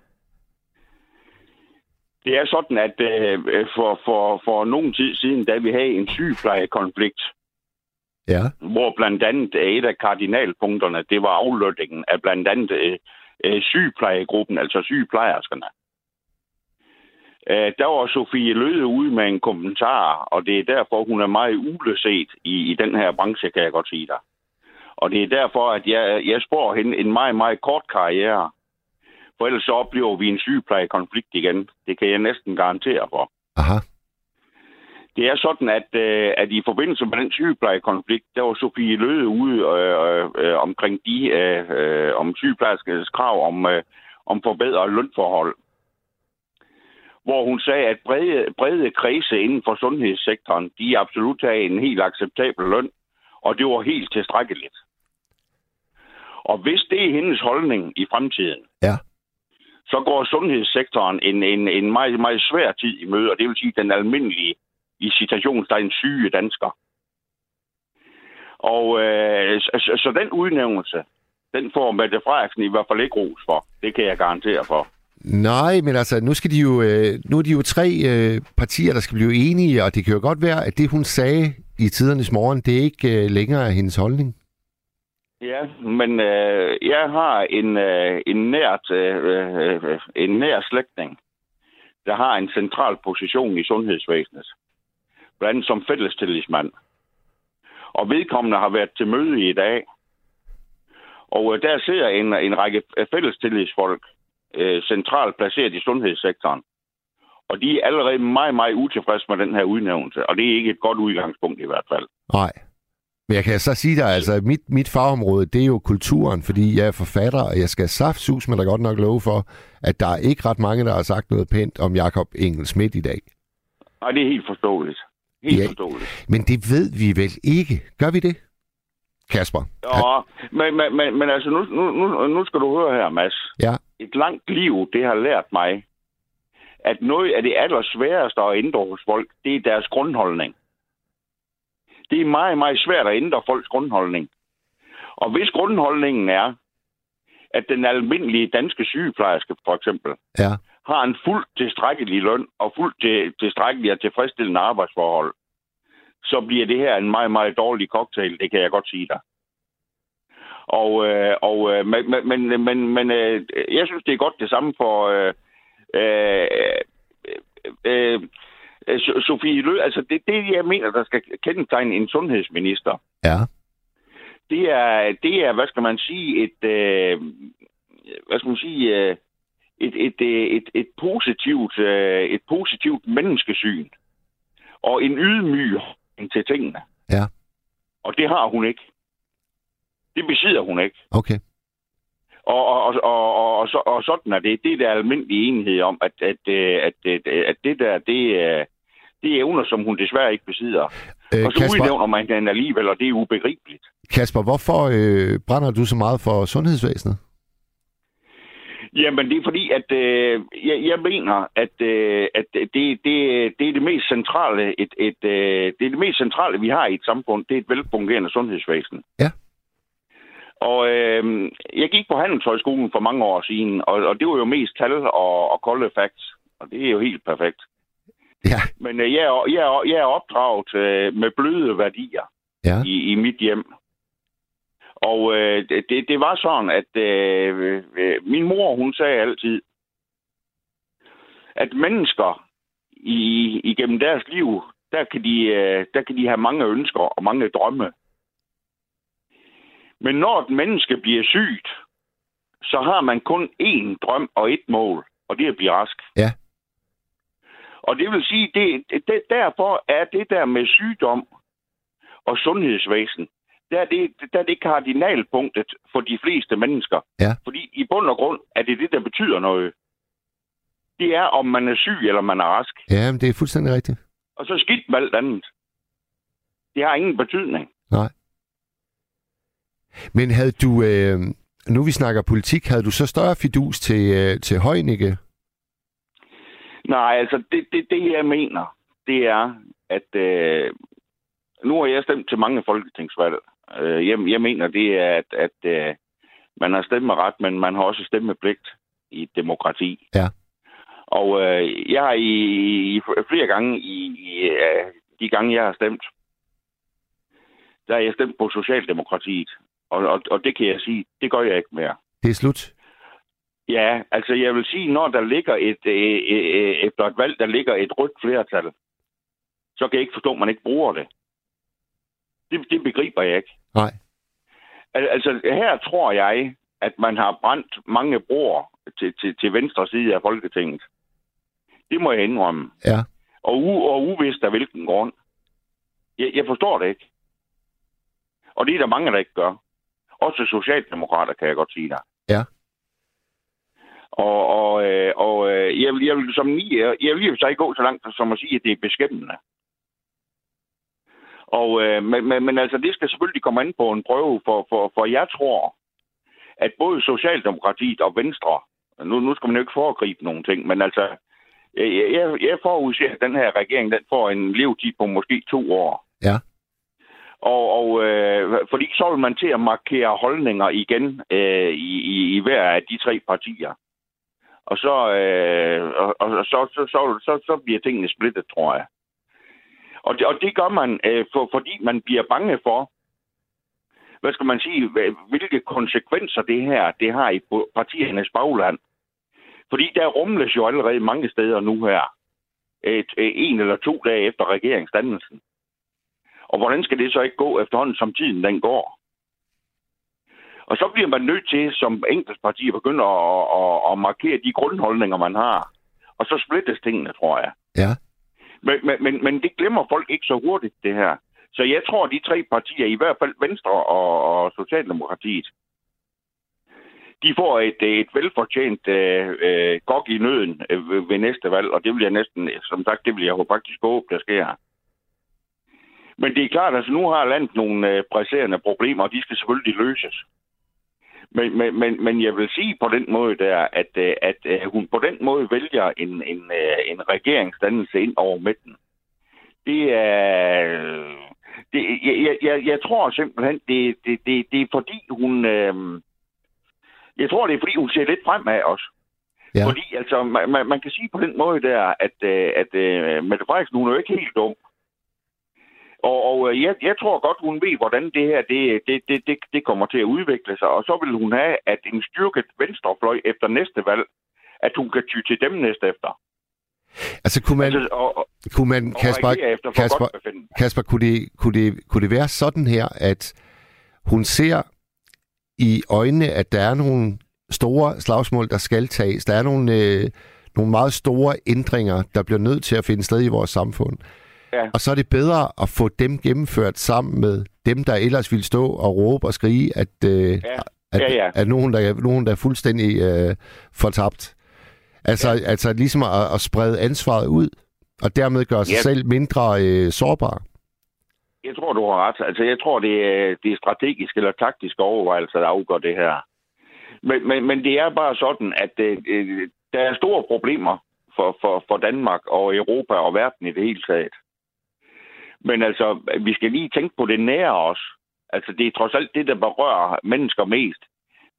Det er sådan, at øh, for, for, for nogen tid siden, da vi havde en sygeplejekonflikt, Ja. hvor blandt andet et af kardinalpunkterne, det var afløtningen af blandt andet øh, øh, sygeplejegruppen, altså sygeplejerskerne. Øh, der var Sofie Løde ude med en kommentar, og det er derfor, hun er meget uleset i, i den her branche, kan jeg godt sige dig. Og det er derfor, at jeg, jeg spår hende en meget, meget kort karriere. For ellers så oplever vi en sygeplejekonflikt igen. Det kan jeg næsten garantere for. Aha. Det er sådan, at, øh, at i forbindelse med den sygeplejekonflikt, der var Sofie Løde ude øh, øh, omkring de øh, øh, om sygeplejerskers krav om, øh, om forbedret lønforhold. Hvor hun sagde, at brede, brede kredse inden for sundhedssektoren, de absolut har en helt acceptabel løn, og det var helt tilstrækkeligt. Og hvis det er hendes holdning i fremtiden, Ja. så går sundhedssektoren en, en, en meget, meget svær tid i møde, og det vil sige den almindelige i citationstegn syge dansker. Og øh, så, så, den udnævnelse, den får Mette Frederiksen i hvert fald ikke ros for. Det kan jeg garantere for. Nej, men altså, nu, skal de jo, øh, nu er de jo tre øh, partier, der skal blive enige, og det kan jo godt være, at det, hun sagde i tidernes morgen, det er ikke øh, længere hendes holdning. Ja, men øh, jeg har en, øh, en, nært, øh, øh, en nær slægtning, der har en central position i sundhedsvæsenet. Blandt andet som fællestillidsmand. Og vedkommende har været til møde i dag. Og øh, der sidder en, en række fællestillidsfolk øh, centralt placeret i sundhedssektoren. Og de er allerede meget, meget utilfredse med den her udnævnelse. Og det er ikke et godt udgangspunkt i hvert fald. Nej. Men jeg kan så sige dig, altså mit, mit fagområde, det er jo kulturen, fordi jeg er forfatter, og jeg skal saftsus, men der godt nok love for, at der er ikke ret mange, der har sagt noget pænt om Jakob Engel Schmidt i dag. Nej, det er helt forståeligt. Helt ja. forståeligt. Men det ved vi vel ikke. Gør vi det? Kasper? Ja, men, men, men, men altså, nu, nu, nu, nu skal du høre her, Mads. Ja. Et langt liv, det har lært mig, at noget af det allersværeste at ændre hos folk, det er deres grundholdning. Det er meget, meget svært at ændre folks grundholdning. Og hvis grundholdningen er, at den almindelige danske sygeplejerske, for eksempel, Ja. har en fuldt tilstrækkelig løn og fuldt til, tilstrækkelig og tilfredsstillende arbejdsforhold, så bliver det her en meget, meget dårlig cocktail, det kan jeg godt sige dig. Og, øh, og øh, men, men, men, men, øh, jeg synes, det er godt det samme for øh, øh, øh, øh, Sofie Lø. Altså, det, det, jeg mener, der skal kendetegne en sundhedsminister, Ja. det er, det er hvad skal man sige, et, øh, hvad skal man sige, øh, et, et, øh, et, et, positivt, øh, et positivt menneskesyn og en ydmyg til tingene. Ja. Og det har hun ikke. Det besidder hun ikke. Okay. Og, og, og, og, og, og, så, og sådan er det. Det er der almindelig enighed om, at, at, øh, at, at, at det der, det er, det er evner, som hun desværre ikke besidder. Øh, Og så Kasper, udnævner man den alligevel, og det er ubegribeligt. Kasper, hvorfor øh, brænder du så meget for sundhedsvæsenet? Jamen, det er fordi, at øh, jeg, jeg mener, at, øh, at det, det, det er det mest centrale, et, et, øh, det er det mest centrale, vi har i et samfund. Det er et velfungerende sundhedsvæsen. Ja. Og øh, jeg gik på Handelshøjskolen for mange år siden, og, og det var jo mest tal og, og kolde facts. Og det er jo helt perfekt. Ja. Men øh, jeg, er, jeg, er, jeg er opdraget øh, med bløde værdier Ja. i, i mit hjem. Og øh, det, det- var sådan, at øh, øh, min mor, hun sagde altid, at mennesker i, igennem deres liv, der kan, de, øh, der kan de have mange ønsker og mange drømme. Men når et menneske bliver sygt, så har man kun én drøm og et mål, og det er at blive rask. Ja. Og det vil sige, det, det, derfor er det der med sygdom og sundhedsvæsen, der er det, der er det kardinalpunktet for de fleste mennesker. Ja. Fordi i bund og grund er det det, der betyder noget. Det er, om man er syg eller man er rask. Ja, men det er fuldstændig rigtigt. Og så skidt med alt andet. Det har ingen betydning. Nej. Men havde du, øh, nu vi snakker politik, havde du så større fidus til, øh, til Højnikke? Nej, altså det, det, det jeg mener, det er, at øh, nu har jeg stemt til mange folketingsvalg. Øh, jeg, jeg mener, det er, at, at øh, man har stemmeret, men man har også stemmepligt i et demokrati. Ja. Og øh, jeg har i, i flere gange i, i øh, de gange, jeg har stemt, der har jeg stemt på Socialdemokratiet. Og, og, og det kan jeg sige, det gør jeg ikke mere. Det er slut. Ja, altså jeg vil sige, når der ligger et, øh, øh, efter et valg, der ligger et rødt flertal, så kan jeg ikke forstå, at man ikke bruger det. Det, det begriber jeg ikke. Nej. Al- Altså her tror jeg, at man har brændt mange broer til, til, til venstre side af Folketinget. Det må jeg indrømme. Ja. Og, u, og uvist af hvilken grund. Jeg, jeg forstår det ikke. Og det er der mange, der ikke gør. Også socialdemokrater, kan jeg godt sige dig. Og, og, øh, og øh, jeg, vil, jeg, vil, som ni, jeg vil i og for sig gå så langt som at sige, at det er beskæmmende. Og, øh, men, men, men altså, det skal selvfølgelig komme an på en prøve, for, for, for jeg tror, at både Socialdemokratiet og Venstre, nu, nu skal man jo ikke foregribe nogen ting, men altså, jeg, jeg, jeg forudser, at den her regering, den får en levetid på måske to år. Ja. Og, og øh, fordi så vil man til at markere holdninger igen øh, i, i, i hver af de tre partier. Og så, øh, og, og så, så, så, så, så bliver tingene splittet, tror jeg. Og det, og det gør man, øh, for, fordi man bliver bange for, hvad skal man sige, hvilke konsekvenser det her det har i partiernes bagland. Fordi der rumles jo allerede mange steder nu her, et, et, en eller to dage efter regeringsdannelsen. Og hvordan skal det så ikke gå efterhånden, som tiden den går? Og så bliver man nødt til, som enkeltparti, at begynde at, at, at markere de grundholdninger, man har. Og så splittes tingene, tror jeg. Ja. Men, men, men, det glemmer folk ikke så hurtigt, det her. Så jeg tror, de tre partier, i hvert fald Venstre og, og Socialdemokratiet, de får et, et velfortjent øh, øh, gok i nøden øh, ved næste valg, og det vil jeg næsten, som sagt, det vil jeg faktisk håbe, der sker. Men det er klart, at altså, nu har landet nogle øh, presserende problemer, og de skal selvfølgelig løses. Men, men, men, men jeg vil sige på den måde der, at, øh, at, at hun på den måde vælger en, en, øh, en regeringsdannelse ind over midten. Det er... Det, jeg, jeg, jeg tror simpelthen, det, det, det, det er fordi hun... Øh, jeg tror, det er fordi hun ser lidt fremad også. Ja. Fordi altså, man, man kan sige på den måde der, at, at, at Mette Frederiksen, hun er jo ikke helt dum. Og, og øh, jeg, jeg tror godt, hun ved, hvordan det her det, det, det, det, det kommer til at udvikle sig. Og så vil hun have, at en styrket venstrefløj efter næste valg, at hun kan ty til dem næste efter. Altså kunne man, altså, og, kunne man Kasper, Kasper, Kasper kunne, det, kunne, det, kunne det være sådan her, at hun ser i øjnene, at der er nogle store slagsmål, der skal tages. Der er nogle, øh, nogle meget store ændringer, der bliver nødt til at finde sted i vores samfund. Ja. Og så er det bedre at få dem gennemført sammen med dem, der ellers vil stå og råbe og skrige, at, øh, ja. At, ja, ja. at nogen, der, nogen, der er fuldstændig øh, fortabt. Altså, ja. altså ligesom at, at sprede ansvaret ud, og dermed gøre sig ja. selv mindre øh, sårbar. Jeg tror, du har ret. Altså, jeg tror, det er, det er strategisk eller taktisk overvejelse, der afgør det her. Men, men, men det er bare sådan, at øh, øh, der er store problemer for, for, for Danmark og Europa og verden i det hele taget. Men altså, vi skal lige tænke på det nære os. Altså, det er trods alt det, der berører mennesker mest.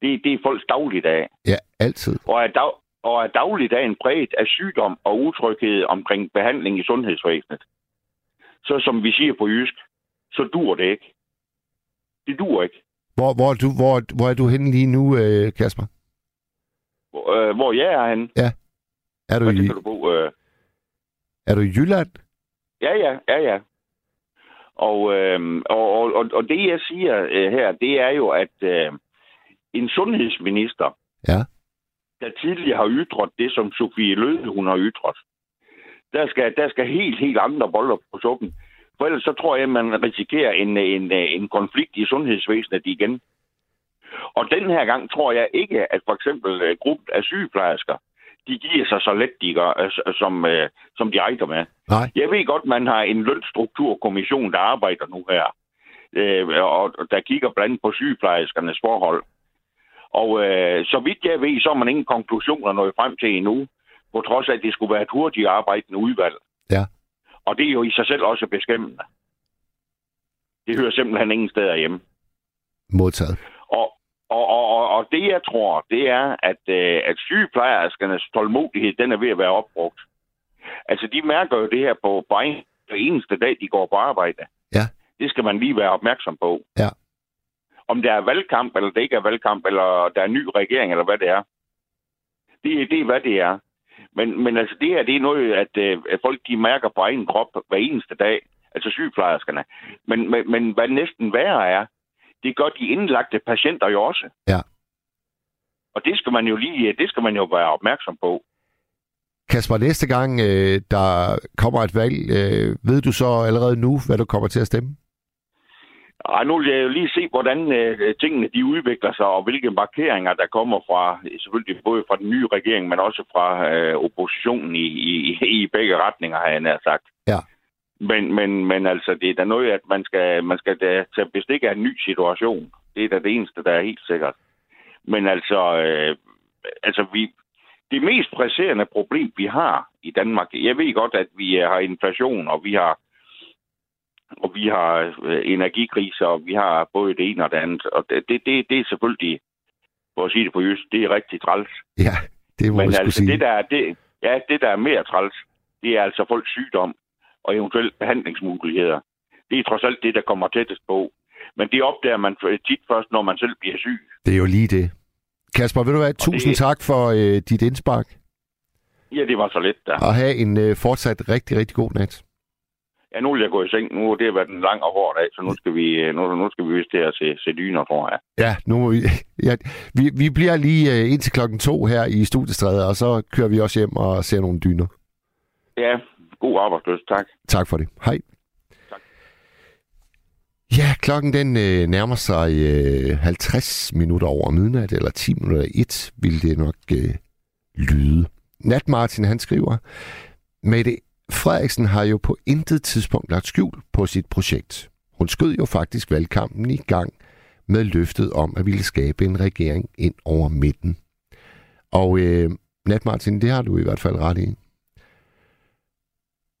Det, det er folks dagligdag. Ja, altid. Og er, dag, og er dagligdagen præget af sygdom og utryghed omkring behandling i sundhedsvæsenet. Så som vi siger på jysk, så dur det ikke. Det dur ikke. Hvor, hvor, er, du, hvor, hvor er du henne lige nu, øh, Kasper? Hvor, øh, hvor jeg er henne? Ja. Er du, i, du bo, øh... er du i Jylland? Ja, ja, ja, ja. Og, øh, og, og, og det, jeg siger øh, her, det er jo, at øh, en sundhedsminister, ja. der tidligere har ytret det, som Sofie Løde, hun har ytret, der skal, der skal helt, helt andre boller på suppen. For ellers så tror jeg, at man risikerer en, en, en konflikt i sundhedsvæsenet igen. Og den her gang tror jeg ikke, at for eksempel øh, gruppen af sygeplejersker, de giver sig så let, de gør, øh, som, øh, som de ejder med. Nej. Jeg ved godt, man har en lønstrukturkommission, der arbejder nu her, øh, og der kigger blandt andet på sygeplejerskernes forhold. Og øh, så vidt jeg ved, så har man ingen konklusioner nået frem til endnu, på trods af, at det skulle være et hurtigt arbejdende udvalg. Ja. Og det er jo i sig selv også beskæmmende. Det hører simpelthen ingen steder hjemme. Modtaget. Og, og, og, og det, jeg tror, det er, at, øh, at sygeplejerskernes tålmodighed, den er ved at være opbrugt. Altså, de mærker jo det her på, på en, eneste dag, de går på arbejde. Ja. Det skal man lige være opmærksom på. Ja. Om der er valgkamp, eller det ikke er valgkamp, eller der er en ny regering, eller hvad det er. Det, det er, hvad det er. Men, men altså, det her, det er noget, at, øh, at folk de mærker på egen krop hver eneste dag. Altså sygeplejerskerne. Men, men, men hvad næsten værre er, det gør de indlagte patienter jo også. Ja. Og det skal man jo lige, det skal man jo være opmærksom på. Kasper, næste gang øh, der kommer et valg, øh, ved du så allerede nu, hvad du kommer til at stemme? Ej, nu vil jeg jo lige se, hvordan øh, tingene de udvikler sig, og hvilke markeringer, der kommer fra, selvfølgelig både fra den nye regering, men også fra øh, oppositionen i, i, i begge retninger, har jeg nær sagt. Ja. Men, men, men altså, det er da noget, at man skal, man skal da tage bestik af en ny situation. Det er da det eneste, der er helt sikkert. Men altså, øh, altså vi, det mest presserende problem, vi har i Danmark, jeg ved godt, at vi har inflation, og vi har og vi har øh, energikriser, og vi har både det ene og det andet. Og det, det, det, det er selvfølgelig, for at sige det på jysk, det er rigtig træls. Ja, det må Men altså, sige. Det, der er, det, ja, det, der er mere træls, det er altså folks sygdom og eventuelt behandlingsmuligheder. Det er trods alt det, der kommer tættest på. Men det opdager man tit først, når man selv bliver syg. Det er jo lige det. Kasper, vil du have tusind det... tak for øh, dit indspark. Ja, det var så let der. Og have en øh, fortsat rigtig, rigtig god nat. Ja, nu vil jeg gå i seng. Nu det har været en lang og hård dag, så nu skal vi, øh, nu, nu skal vi vist til at se, se dyner, tror jeg. Ja, nu må vi, (laughs) ja, vi, vi bliver lige øh, indtil klokken to her i studiestrædet, og så kører vi også hjem og ser nogle dyner. Ja, god arbejdsløs. Tak. Tak for det. Hej. Ja, klokken den øh, nærmer sig øh, 50 minutter over midnat, eller 10 minutter i et, vil det nok øh, lyde. Nat Martin, han skriver, Mette Frederiksen har jo på intet tidspunkt lagt skjul på sit projekt. Hun skød jo faktisk valgkampen i gang med løftet om at ville skabe en regering ind over midten. Og øh, Nat Martin, det har du i hvert fald ret i.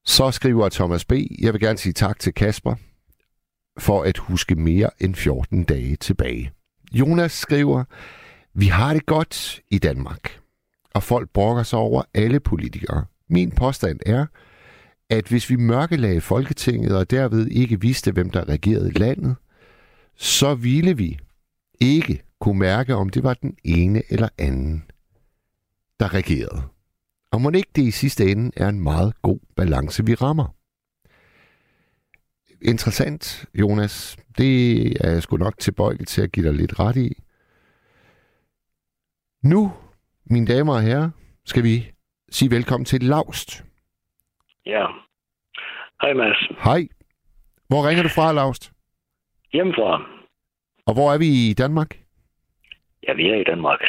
Så skriver Thomas B. Jeg vil gerne sige tak til Kasper for at huske mere end 14 dage tilbage. Jonas skriver, vi har det godt i Danmark, og folk brokker sig over alle politikere. Min påstand er, at hvis vi mørkelagde Folketinget og derved ikke vidste, hvem der regerede landet, så ville vi ikke kunne mærke, om det var den ene eller anden, der regerede. Og må ikke det i sidste ende er en meget god balance, vi rammer. Interessant, Jonas. Det er jeg sgu nok tilbøjelig til at give dig lidt ret i. Nu, mine damer og herrer, skal vi sige velkommen til Laust. Ja. Hej Mads. Hej. Hvor ringer du fra, Laust? Hjemmefra. Og hvor er vi i Danmark? Ja, vi er i Danmark.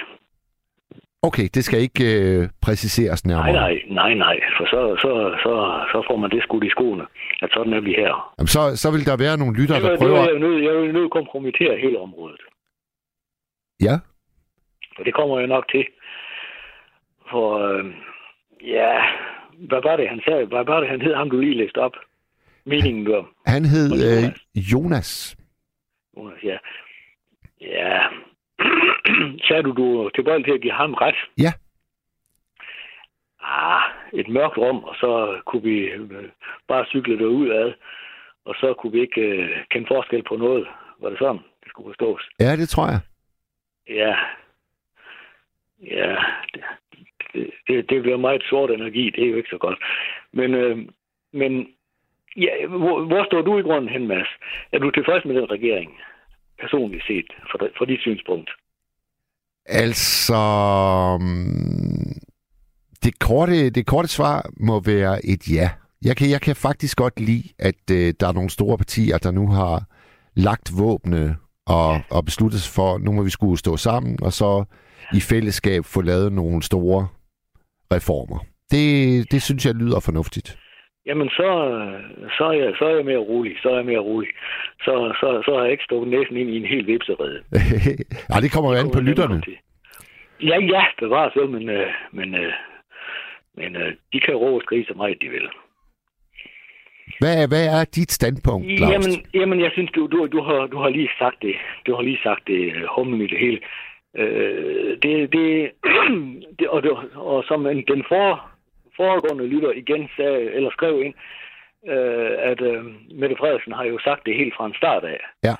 Okay, det skal ikke øh, præciseres nærmere. Nej, nej, nej, nej, for så, så, så, så får man det skudt i skoene, at sådan er vi her. Jamen, så, så vil der være nogle lytter, der prøver... Det, jeg, nød, jeg vil nødt kompromittere hele området. Ja? Og det kommer jeg nok til. For, øh, ja, hvad var det, han sagde? Hvad var det, han hed, ham du lige læste op? Meningen du Han hed Jonas. øh, Jonas. Jonas. Ja, (clears throat) sagde du, du er tilbøjelig til at give ham ret? Ja. Ah, et mørkt rum, og så kunne vi øh, bare cykle derud ad, og så kunne vi ikke øh, kende forskel på noget. Var det sådan, det skulle forstås? Ja, det tror jeg. Ja. Ja, det, det, det, det bliver meget sort energi, det er jo ikke så godt. Men, øh, men ja, hvor, hvor står du i grunden hen, Mads? Er du tilfreds med den regering, personligt set, for, for dit synspunkt? Altså, mm, det korte, det korte svar må være et ja. Jeg kan, jeg kan faktisk godt lide, at øh, der er nogle store partier, der nu har lagt våbne og, og besluttet sig for, nu må vi skulle stå sammen, og så i fællesskab få lavet nogle store reformer. Det, det synes jeg lyder fornuftigt. Jamen, så, så, er jeg, så er jeg mere rolig. Så er jeg mere rolig. Så, så, så har jeg ikke stukket næsen ind i en helt vipserede. (laughs) ja, det kommer jo an på lytterne. Ja, ja, det var så, men, øh, men, øh, men øh, de kan råbe og skrige så meget, de vil. Hvad, er- hvad er dit standpunkt, Claus? Jamen, jamen, jeg synes, du, du, du, har, du har lige sagt det. Du har lige sagt det, øh, humlen i det hele. Øh, det, det, (clears throat) det, og, det, og som en, den for, foregående lytter igen sagde, eller skrev ind, øh, at øh, Mette Frederiksen har jo sagt det helt fra en start af. Ja.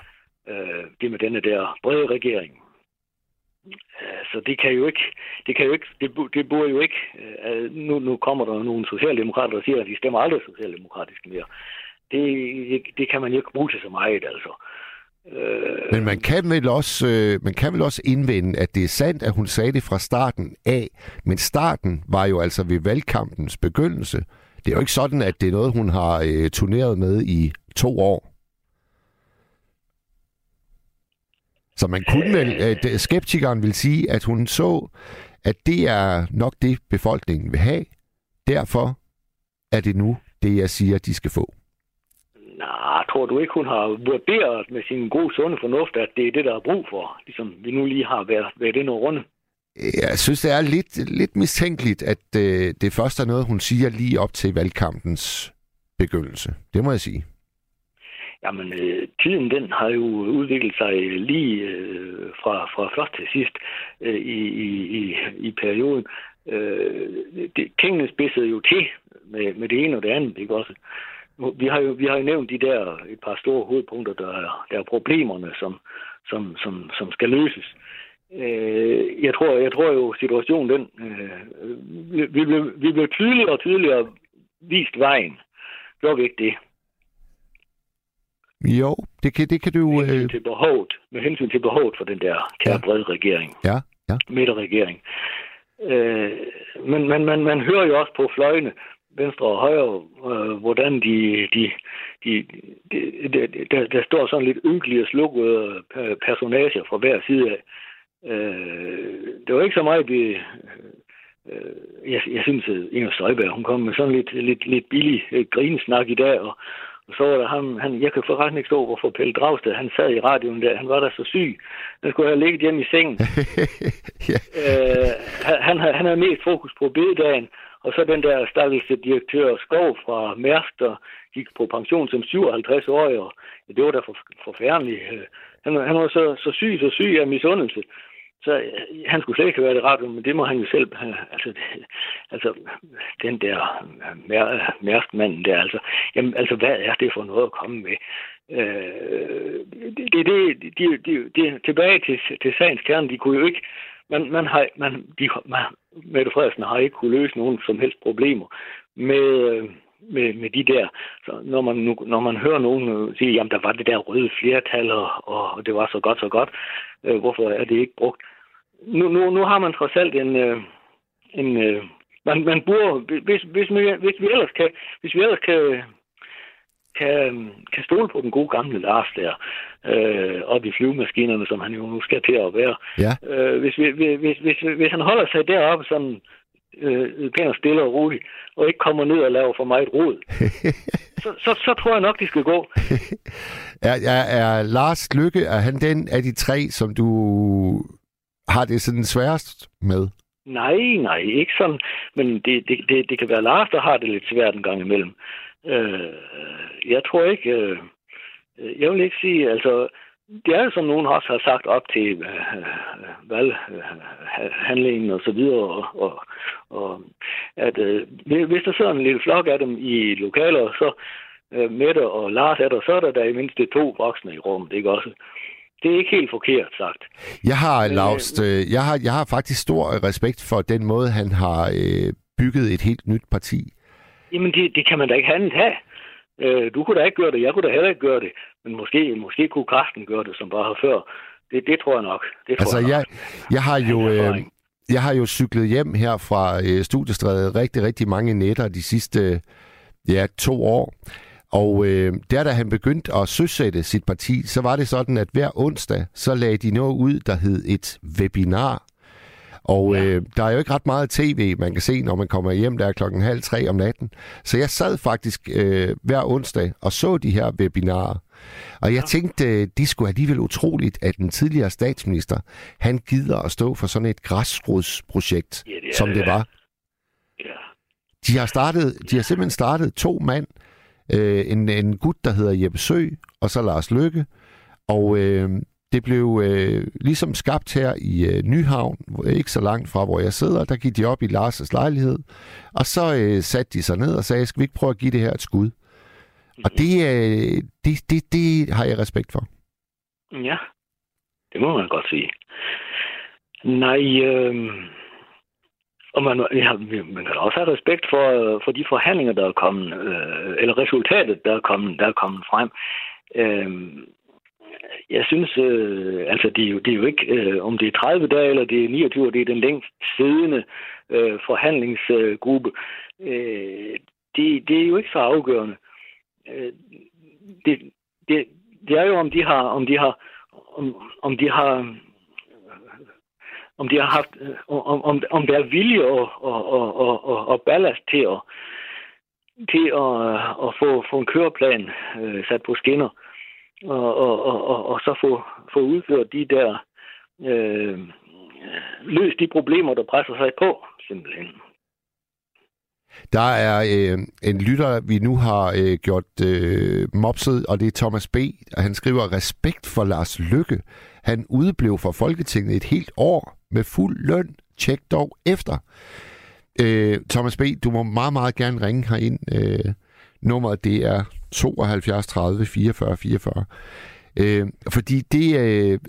Øh, det med denne der brede regering. Øh, Så det kan jo ikke, det kan jo ikke, det, det burde jo ikke, øh, nu, nu kommer der nogle socialdemokrater, der siger, at de stemmer aldrig socialdemokratisk mere. Det, det, det kan man jo ikke bruge til så meget, altså. Øh, Men man kan, vel også, øh, man kan vel også indvende, at det er sandt, at hun sagde det fra starten af, men starten var jo altså ved valgkampens begyndelse. Det er jo ikke sådan, at det er noget, hun har øh, turneret med i to år. Så man kunne vel, at skeptikeren vil sige, at hun så, at det er nok det, befolkningen vil have. Derfor er det nu det, jeg siger, de skal få. Nej, tror du ikke, hun har vurderet med sin gode sunde fornuft, at det er det, der er brug for? Ligesom vi nu lige har været, været inde og runde. Jeg synes, det er lidt, lidt mistænkeligt, at øh, det først er noget, hun siger lige op til valgkampens begyndelse. Det må jeg sige. Jamen, øh, tiden den har jo udviklet sig lige øh, fra, fra først til sidst øh, i, i, i, i perioden. Øh, det, tingene spidsede jo til med, med det ene og det andet, ikke også? Vi har jo, vi har jo nævnt de der et par store hovedpunkter, der er, der er problemerne, som, som, som, som skal løses. Øh, jeg, tror, jeg tror jo, situationen den... Øh, vi, blev, vi blev tydeligere og tydeligere vist vejen. Gjorde vi ikke det? Jo, det kan, det kan du... med hensyn Øh, til behovet, med hensyn til behovet for den der kære Ja. brede regering, ja, ja. midterregering. Øh, men man, man, man hører jo også på fløjene, venstre og højre, øh, hvordan de, de, de, de, de der, der står sådan lidt ynkelige og slukkede personager fra hver side af. Øh, det var ikke så meget, vi, øh, jeg, jeg synes, at Inger Støjberg, hun kom med sådan lidt, lidt, lidt billig øh, grinesnak i dag, og, og så var der ham, han, jeg kan forresten ikke stå, hvorfor Pelle Dragsted, han sad i radioen der, han var der så syg. Han skulle have ligget hjemme i sengen. (laughs) ja. øh, han, han, han havde mest fokus på bededagen, og så den der stakkelse direktør Skov fra Mærsk, der gik på pension som 57 år, og ja, det var da for, forfærdeligt. Øh, han, han var så, så syg, så syg af misundelse. Så øh, han skulle slet ikke have været i radioen, men det må han jo selv. Øh, altså, det, altså den der mær, mærskmanden der, altså, jamen, altså, hvad er det for noget at komme med? Øh, det, det, det, de, de, de, tilbage til, til sagens kerne, de kunne jo ikke, man, man har, man, de, man, Mette Frederiksen har ikke kunne løse nogen som helst problemer med, øh, med, med de der. Så når man, nu, når man hører nogen sige, jamen der var det der røde flertal, og, og det var så godt, så godt, øh, hvorfor er det ikke brugt? Nu, nu, nu har man trods alt en, øh, en øh, man, man burde, hvis, hvis, vi, hvis vi ellers kan, hvis vi ellers kan kan, kan stole på den gode gamle Lars der, øh, op i flyvemaskinerne, som han jo nu skal til at være. Ja. Øh, hvis, vi, hvis, hvis, hvis han holder sig deroppe sådan øh, pænt og stille og roligt, og ikke kommer ned og laver for meget rod, (laughs) så, så, så tror jeg nok, de skal gå. (laughs) er, er, er Lars Lykke, er han den af de tre, som du har det sådan sværest med? Nej, nej, ikke sådan. Men det, det, det, det kan være Lars, der har det lidt svært en gang imellem. Øh, jeg tror ikke... Øh, jeg vil ikke sige, altså... Det er som nogen også har sagt op til øh, valghandlingen og så videre, og, og, og at øh, hvis der sidder en lille flok af dem i lokaler, så øh, Mette og Lars er der, så er der, der i mindst to voksne i rummet, ikke også? Det er ikke helt forkert sagt. Jeg har, Laust, øh, jeg har, jeg har faktisk stor respekt for den måde, han har øh, bygget et helt nyt parti Jamen, det, det kan man da ikke andet have. Øh, du kunne da ikke gøre det, jeg kunne da heller ikke gøre det. Men måske, måske kunne Karsten gøre det, som bare før. Det, det tror jeg nok. Det tror altså, jeg, jeg, jeg har jo... Øh, jeg har jo cyklet hjem her fra øh, studiestredet rigtig, rigtig mange nætter de sidste ja, to år. Og øh, der, da han begyndte at søsætte sit parti, så var det sådan, at hver onsdag, så lagde de noget ud, der hed et webinar. Og ja. øh, der er jo ikke ret meget tv, man kan se, når man kommer hjem der klokken halv tre om natten. Så jeg sad faktisk øh, hver onsdag og så de her webinarer. Og jeg ja. tænkte, det skulle alligevel utroligt, at den tidligere statsminister, han gider at stå for sådan et græsrodsprojekt, ja, det som det ja. var. Ja. De har, startet, de har simpelthen startet to mand. Øh, en, en gut, der hedder Jeppe Sø, og så Lars Lykke. Og øh, det blev øh, ligesom skabt her i øh, Nyhavn, ikke så langt fra, hvor jeg sidder. Der gik de op i Lars' lejlighed, og så øh, satte de sig ned og sagde, skal vi ikke prøve at give det her et skud? Og det, øh, det, det, det har jeg respekt for. Ja, det må man godt sige. Nej, øh, og man, ja, man kan også have respekt for, for de forhandlinger, der er kommet, øh, eller resultatet, der er kommet, der er kommet frem. Øh, jeg synes, øh, altså det er, jo, det er jo ikke, øh, om det er 30 dage eller det er 29, det er den længst siddende øh, forhandlingsgruppe. Øh, det, det er jo ikke så afgørende. Øh, det, det, det er jo, om de har, om de har, om, om de har, om de har haft, øh, om, om, om der er vilje og, og, og, og, og, ballast til at, til at, øh, at få, få en køreplan øh, sat på skinner og, og, og, og, og så få, få udført de der, øh, løst de problemer, der presser sig på, simpelthen. Der er øh, en lytter, vi nu har øh, gjort øh, mopset, og det er Thomas B. Og han skriver, respekt for Lars Lykke. Han udeblev fra Folketinget et helt år med fuld løn. Tjek dog efter. Øh, Thomas B., du må meget, meget gerne ringe herind. Øh, nummeret det er 72 30 44 44. Øh, fordi det øh,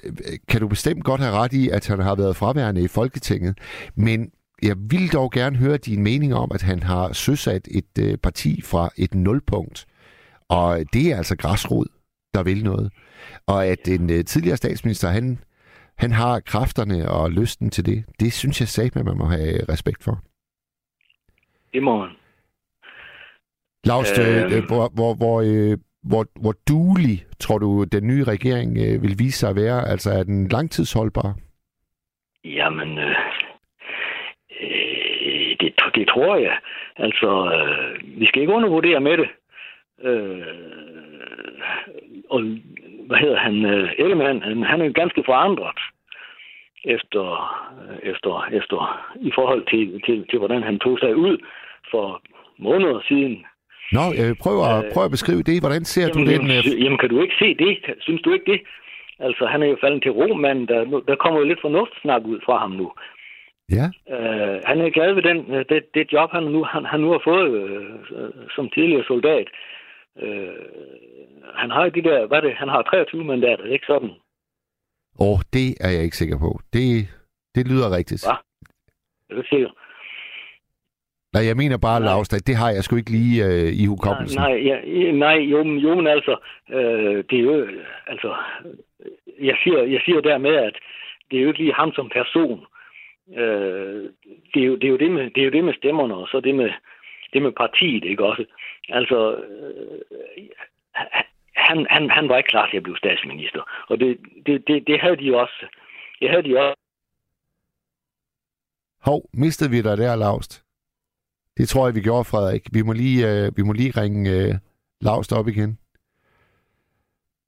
kan du bestemt godt have ret i, at han har været fraværende i Folketinget. Men jeg vil dog gerne høre din mening om, at han har søsat et øh, parti fra et nulpunkt. Og det er altså græsrod, der vil noget. Og at en øh, tidligere statsminister, han, han har kræfterne og lysten til det, det synes jeg sagt, at man må have respekt for. Det må man. Lars, øh, Øh. hvor, hvor, hvor, øh, hvor, hvor duelig tror du, den nye regering øh, vil vise sig at være? Altså, er den langtidsholdbar? Jamen, øh, øh, det, det tror jeg. Altså, øh, vi skal ikke undervurdere med det. Øh, og hvad hedder han? Øh, Ellemann, han, han er ganske forandret efter, øh, efter, efter i forhold til, til, til, hvordan han tog sig ud for måneder siden. Nå, øh, prøv, at, Øh, prøv at beskrive det. Hvordan ser Jamen, du den? jamen, Øh, jamen, kan du ikke se det? Synes du ikke det? Altså, han er jo faldet til ro, men der, der kommer jo lidt fornuftsnak ud fra ham nu. ja, Uh, han er glad ved den, øh, det, det job, han nu, han, han nu har fået uh, som tidligere soldat. Uh, han har de der, hvad det, han har 23 mandater, ikke sådan? åh, det er jeg ikke sikker på. Det, det lyder rigtigt. Hva? Er du sikker? Nej, jeg mener bare, Nej. Det har jeg sgu ikke lige øh, i hukommelsen. Nej, ja, i- nej jo, men, jo, men altså, øh, det er jo, altså, jeg siger, jeg siger dermed, at det er jo ikke lige ham som person. Øh, det, er jo, det, er jo det, med, det er jo det med stemmerne, og så det med, det med partiet, ikke også? Altså, øh, han, han, han var ikke klar til at blive statsminister, og det, det, det, det havde de jo også. Det havde de også. Hov, mistede vi dig der, Lars? Det tror jeg, vi gjorde, Frederik. Vi må lige, øh, vi må lige ringe øh, Lavst op igen.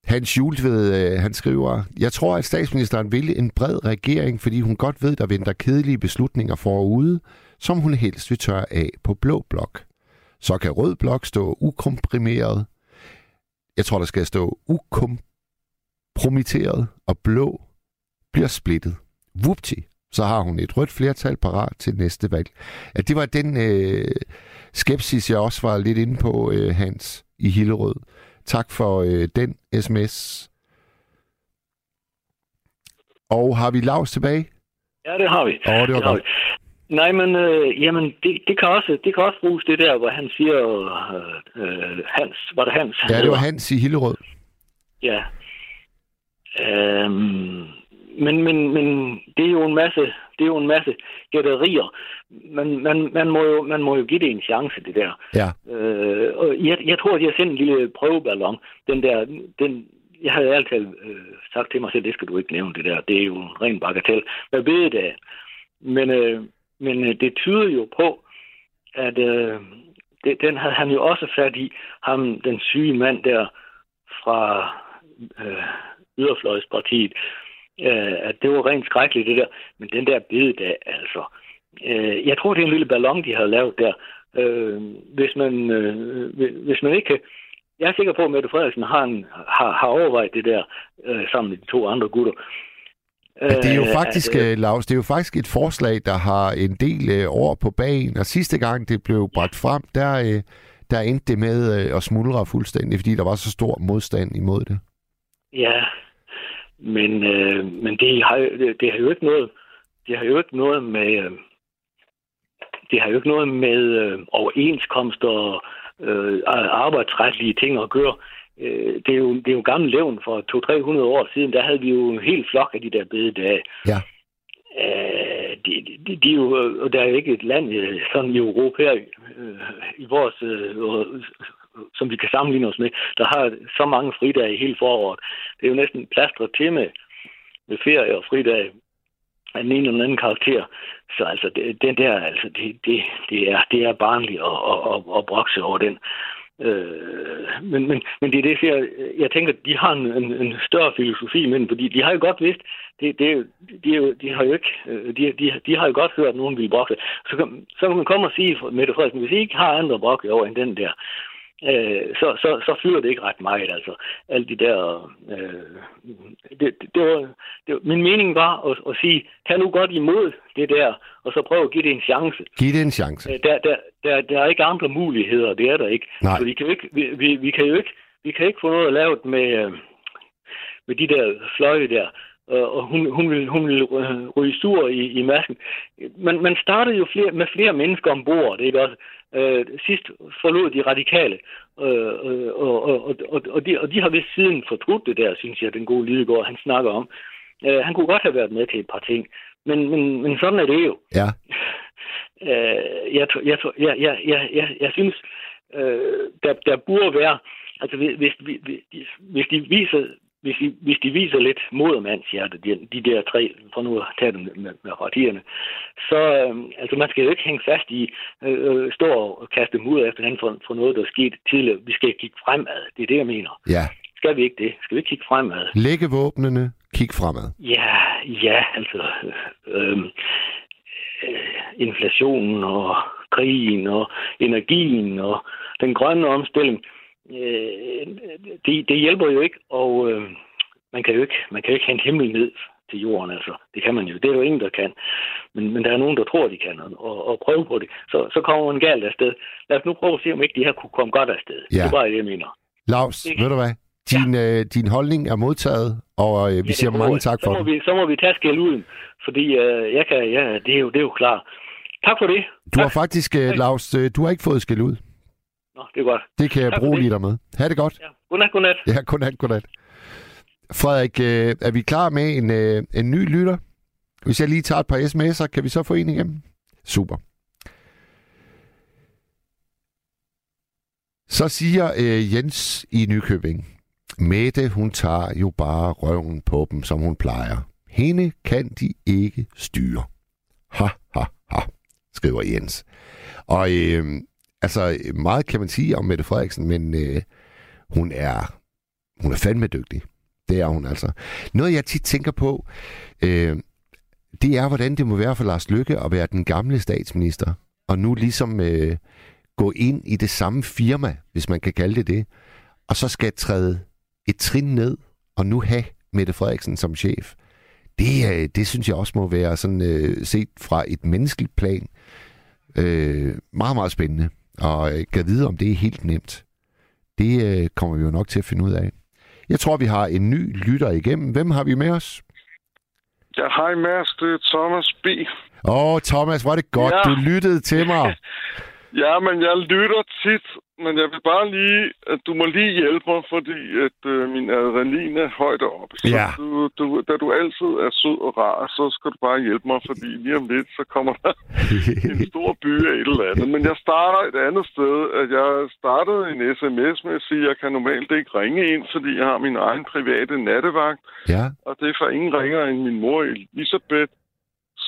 Hans Jultved, øh, han skriver, Jeg tror, at statsministeren vil en bred regering, fordi hun godt ved, der venter kedelige beslutninger forude, som hun helst vil tørre af på blå blok. Så kan rød blok stå ukomprimeret. Jeg tror, der skal stå ukompromitteret, og blå bliver splittet. Vupti, så har hun et rødt flertal parat til næste valg. Ja, det var den øh, skepsis, jeg også var lidt inde på, øh, Hans, i Hillerød. Tak for øh, den sms. Og har vi Lars tilbage? Ja, det har vi. Åh, det var har godt. vi. Nej, men øh, jamen, det, det, kan også, det kan også bruges det der, hvor han siger, øh, øh, Hans, var det Hans? Ja, det var Hans i Hillerød. Ja. Øhm, men, men, men det er jo en masse, det er jo en masse gætterier. Man, man, man, må jo, man må jo give det en chance, det der. Ja. Øh, og jeg, jeg tror, at jeg har sendt en lille prøveballon. Den der, den, jeg havde altid øh, sagt til mig selv, det skal du ikke nævne det der. Det er jo en ren bagatel. Hvad ved det? Men, øh, men øh, det tyder jo på, at øh, det, den havde han jo også fat i, ham, den syge mand der fra øh, Yderfløjspartiet, øh, at det var rent skrækkeligt det der. Men den der bededag, altså. Øh, jeg tror, det er en lille ballon, de har lavet der. Øh, hvis, man, øh, hvis man ikke kan... Jeg er sikker på, at Mette Frederiksen har, en, har, har overvejet det der øh, sammen med de to andre gutter. Ja, det er jo Øh, faktisk, at, øh, øh, Lars, det er jo faktisk et forslag, der har en del øh, år på bagen, og sidste gang det blev bragt frem, der, øh, der endte det med øh, at smuldre fuldstændig, fordi der var så stor modstand imod det. Ja, men, øh, men det, har, jo- det, det har jo ikke noget, det har jo ikke noget med, øh, det har jo ikke noget med øh, overenskomster og øh, arbejdsretlige ting at gøre. Øh, det, er jo, det er jo gammel levn for 200-300 år siden. Der havde vi jo en hel flok af de der bededage. Ja. Øh, de, de, de er jo, og der er jo ikke et land øh, sådan i Europa øh, i vores, øh, som vi kan sammenligne os med, der har så mange fridage i hele foråret. Det er jo næsten plastret til med, med ferie og fridage af den ene eller den anden karakter. Så altså, det, den der, altså, det, det, det, er, det er barnligt at, at, at, at brokse over den. Øh, men, men, men det er det, jeg, jeg tænker, de har en, en, en større filosofi med fordi de har jo godt vidst, det, det, de, de har jo ikke, øh, de, de, de har jo godt hørt, at nogen vil brokke. Så kan, så kan man komme og sige, Mette Frederiksen, hvis I ikke har andre brokke over end den der, øh, så, så, så fylder det ikke ret meget, altså. Alle de der... Øh, det, det, det, var, det var, min mening var at, at sige, tag nu godt imod det der, og så prøv at give det en chance. Giv det en chance. Øh, Der, der, der, der er ikke andre muligheder, det er der ikke. Nej. Så vi kan jo ikke, vi, vi, vi kan jo ikke, vi kan ikke få noget lavet med, øh, med de der fløje der. Og hun, hun vil, hun vil øh, ryge sur i, i masken. Man, man startede jo flere, med flere mennesker ombord, ikke også? Øh, sidst forlod de radikale, øh, øh, og, og, og, og, de, og de har vist siden fortrudt det der, synes jeg, den gode Lidegaard, han snakker om. Øh, han kunne godt have været med til et par ting, men, men, men sådan er det jo. Ja. (laughs) Øh, jeg, jeg, jeg, jeg, jeg, jeg, jeg synes, øh, der, der burde være, altså hvis, hvis, hvis de viser hvis de, hvis de viser lidt modermandshjerte, de, de der tre, for nu at tage dem med, med partierne, så øh, altså man skal jo ikke hænge fast i, øh, øh stå og kaste mud efter hinanden for, for noget, der er sket tidligere. Vi skal kigge fremad. Det er det, jeg mener. Ja. Skal vi ikke det? Skal vi ikke kigge fremad? Lægge våbnene, kigge fremad. Ja, ja, altså... Øh, øh, inflationen og krigen og energien og den grønne omstilling øh, det, det hjælper jo ikke, og øh, man kan jo ikke, man kan ikke hente himmel ned til jorden, altså. Det kan man jo. Det er jo ingen, der kan. Men, men der er nogen, der tror, de kan, og, og prøve på det. Så, så kommer man galt afsted. Lad os nu prøve at se, om ikke de her kunne komme godt afsted. Ja. Det er bare det, jeg mener. Lars, ikke? ved du hvad? Din, ja. øh, din holdning er modtaget, og øh, vi ja, siger mange tak for så må det. Vi, så må vi tage skæld ud, fordi øh, jeg kan, ja, det, er jo, det er jo klart. Tak for det. Du tak. har faktisk, øh, Lars, øh, du har ikke fået skæld ud. Nå, det er godt. Det kan jeg tak bruge lige dig med. Ha' det godt. Ja. Godnat, godnat. Ja, godnat, godnat. Frederik, øh, er vi klar med en, øh, en ny lytter? Hvis jeg lige tager et par sms'er, kan vi så få en igennem? Super. Så siger øh, Jens i Nykøbing, Mette, hun tager jo bare røven på dem, som hun plejer. Hende kan de ikke styre. Ha, ha, ha, skriver Jens. Og øh, altså, meget kan man sige om Mette Frederiksen, men øh, hun er hun er fandme dygtig. Det er hun altså. Noget, jeg tit tænker på, øh, det er, hvordan det må være for Lars Lykke at være den gamle statsminister, og nu ligesom øh, gå ind i det samme firma, hvis man kan kalde det det, og så skal træde et trin ned, og nu have Mette Frederiksen som chef. Det, øh, det synes jeg også må være sådan øh, set fra et menneskeligt plan øh, meget, meget spændende. Og øh, kan vide, om det er helt nemt. Det øh, kommer vi jo nok til at finde ud af. Jeg tror, vi har en ny lytter igennem. Hvem har vi med os? Ja, hej Mads, det er Thomas B. Åh, oh, Thomas, var det godt, ja. du lyttede til mig. (laughs) Ja, men jeg lytter tit, men jeg vil bare lige, at du må lige hjælpe mig, fordi at øh, min adrenalin er højt oppe. Så ja. du, du, da du altid er sød og rar, så skal du bare hjælpe mig, fordi lige om lidt, så kommer der (laughs) en stor by af et eller andet. Men jeg starter et andet sted. At jeg startede en sms med at sige, at jeg kan normalt ikke ringe ind, fordi jeg har min egen private nattevagt. Ja. Og det er for ingen ringer end min mor Elisabeth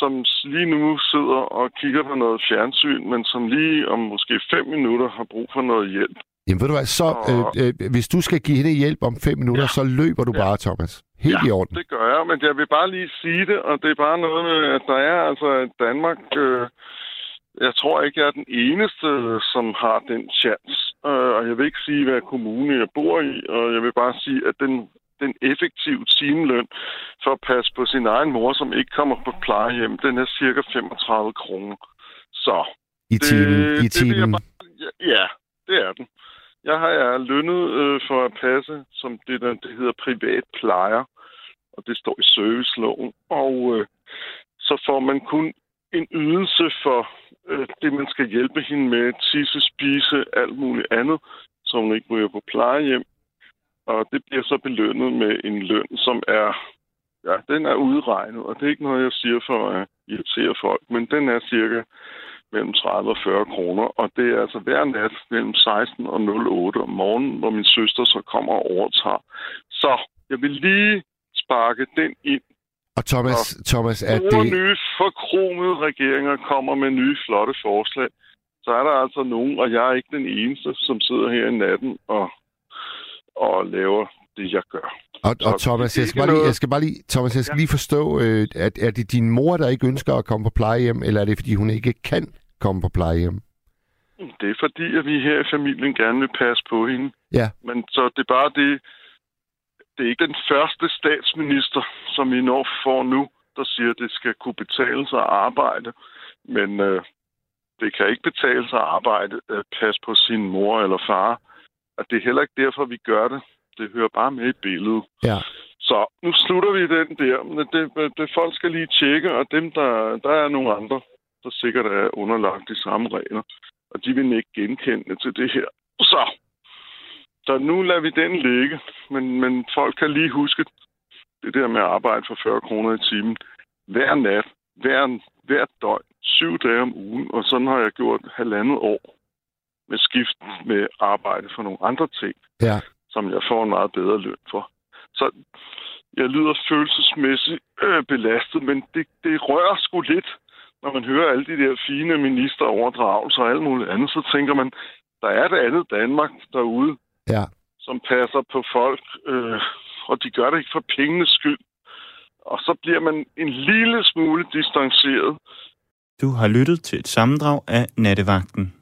som lige nu sidder og kigger på noget fjernsyn, men som lige om måske fem minutter har brug for noget hjælp. Jamen ved du hvad, så øh, øh, hvis du skal give hende hjælp om fem minutter, ja. så løber du ja. bare, Thomas. Helt ja, i orden. det gør jeg, men jeg vil bare lige sige det, og det er bare noget med, at der er altså Danmark... Øh, jeg tror ikke, jeg er den eneste, som har den chance. Øh, og jeg vil ikke sige, hvad kommune jeg bor i, og jeg vil bare sige, at den den effektive timeløn for at passe på sin egen mor, som ikke kommer på plejehjem, den er cirka 35 kroner. Så. I timen? Det, I timen? Det bare, ja, det er den. Jeg har jeg lønnet øh, for at passe, som det, der, det hedder privat plejer, og det står i serviceloven. Og øh, så får man kun en ydelse for øh, det, man skal hjælpe hende med, tisse, spise, alt muligt andet, så hun ikke ryger på plejehjem og det bliver så belønnet med en løn, som er, ja, den er udregnet, og det er ikke noget, jeg siger for at irritere folk, men den er cirka mellem 30 og 40 kroner, og det er altså hver nat mellem 16 og 08 om morgenen, hvor min søster så kommer og overtager. Så jeg vil lige sparke den ind. Og Thomas, og Thomas er det... nye forkromede regeringer kommer med nye flotte forslag, så er der altså nogen, og jeg er ikke den eneste, som sidder her i natten og og laver det, jeg gør. Og, og Thomas, jeg skal, bare lige, jeg skal bare lige, Thomas, jeg skal ja. lige forstå, øh, at er det din mor, der ikke ønsker at komme på plejehjem, eller er det, fordi hun ikke kan komme på plejehjem? Det er fordi, at vi her i familien gerne vil passe på hende. Ja. Men så det er bare det, det er ikke den første statsminister, som vi når får nu, der siger, at det skal kunne betale sig at arbejde. Men øh, det kan ikke betale sig at arbejde, at passe på sin mor eller far. Og det er heller ikke derfor, vi gør det. Det hører bare med i billedet. Ja. Så nu slutter vi den der. Det, det, folk skal lige tjekke, og dem, der, der er nogle andre, der sikkert er underlagt de samme regler. Og de vil ikke genkende til det her. Så, så nu lader vi den ligge. Men, men folk kan lige huske det der med at arbejde for 40 kroner i timen. Hver nat, hver, hver døgn, syv dage om ugen, og sådan har jeg gjort halvandet år med skift med arbejde for nogle andre ting, Ja. som jeg får en meget bedre løn for. Så jeg lyder følelsesmæssigt øh, belastet, men det, det rører sgu lidt, når man hører alle de der fine ministeroverdragelser og alt muligt andet, så tænker man, der er det andet Danmark derude, Ja. som passer på folk, øh, og de gør det ikke for pengenes skyld. Og så bliver man en lille smule distanceret. Du har lyttet til et sammendrag af Nattevagten.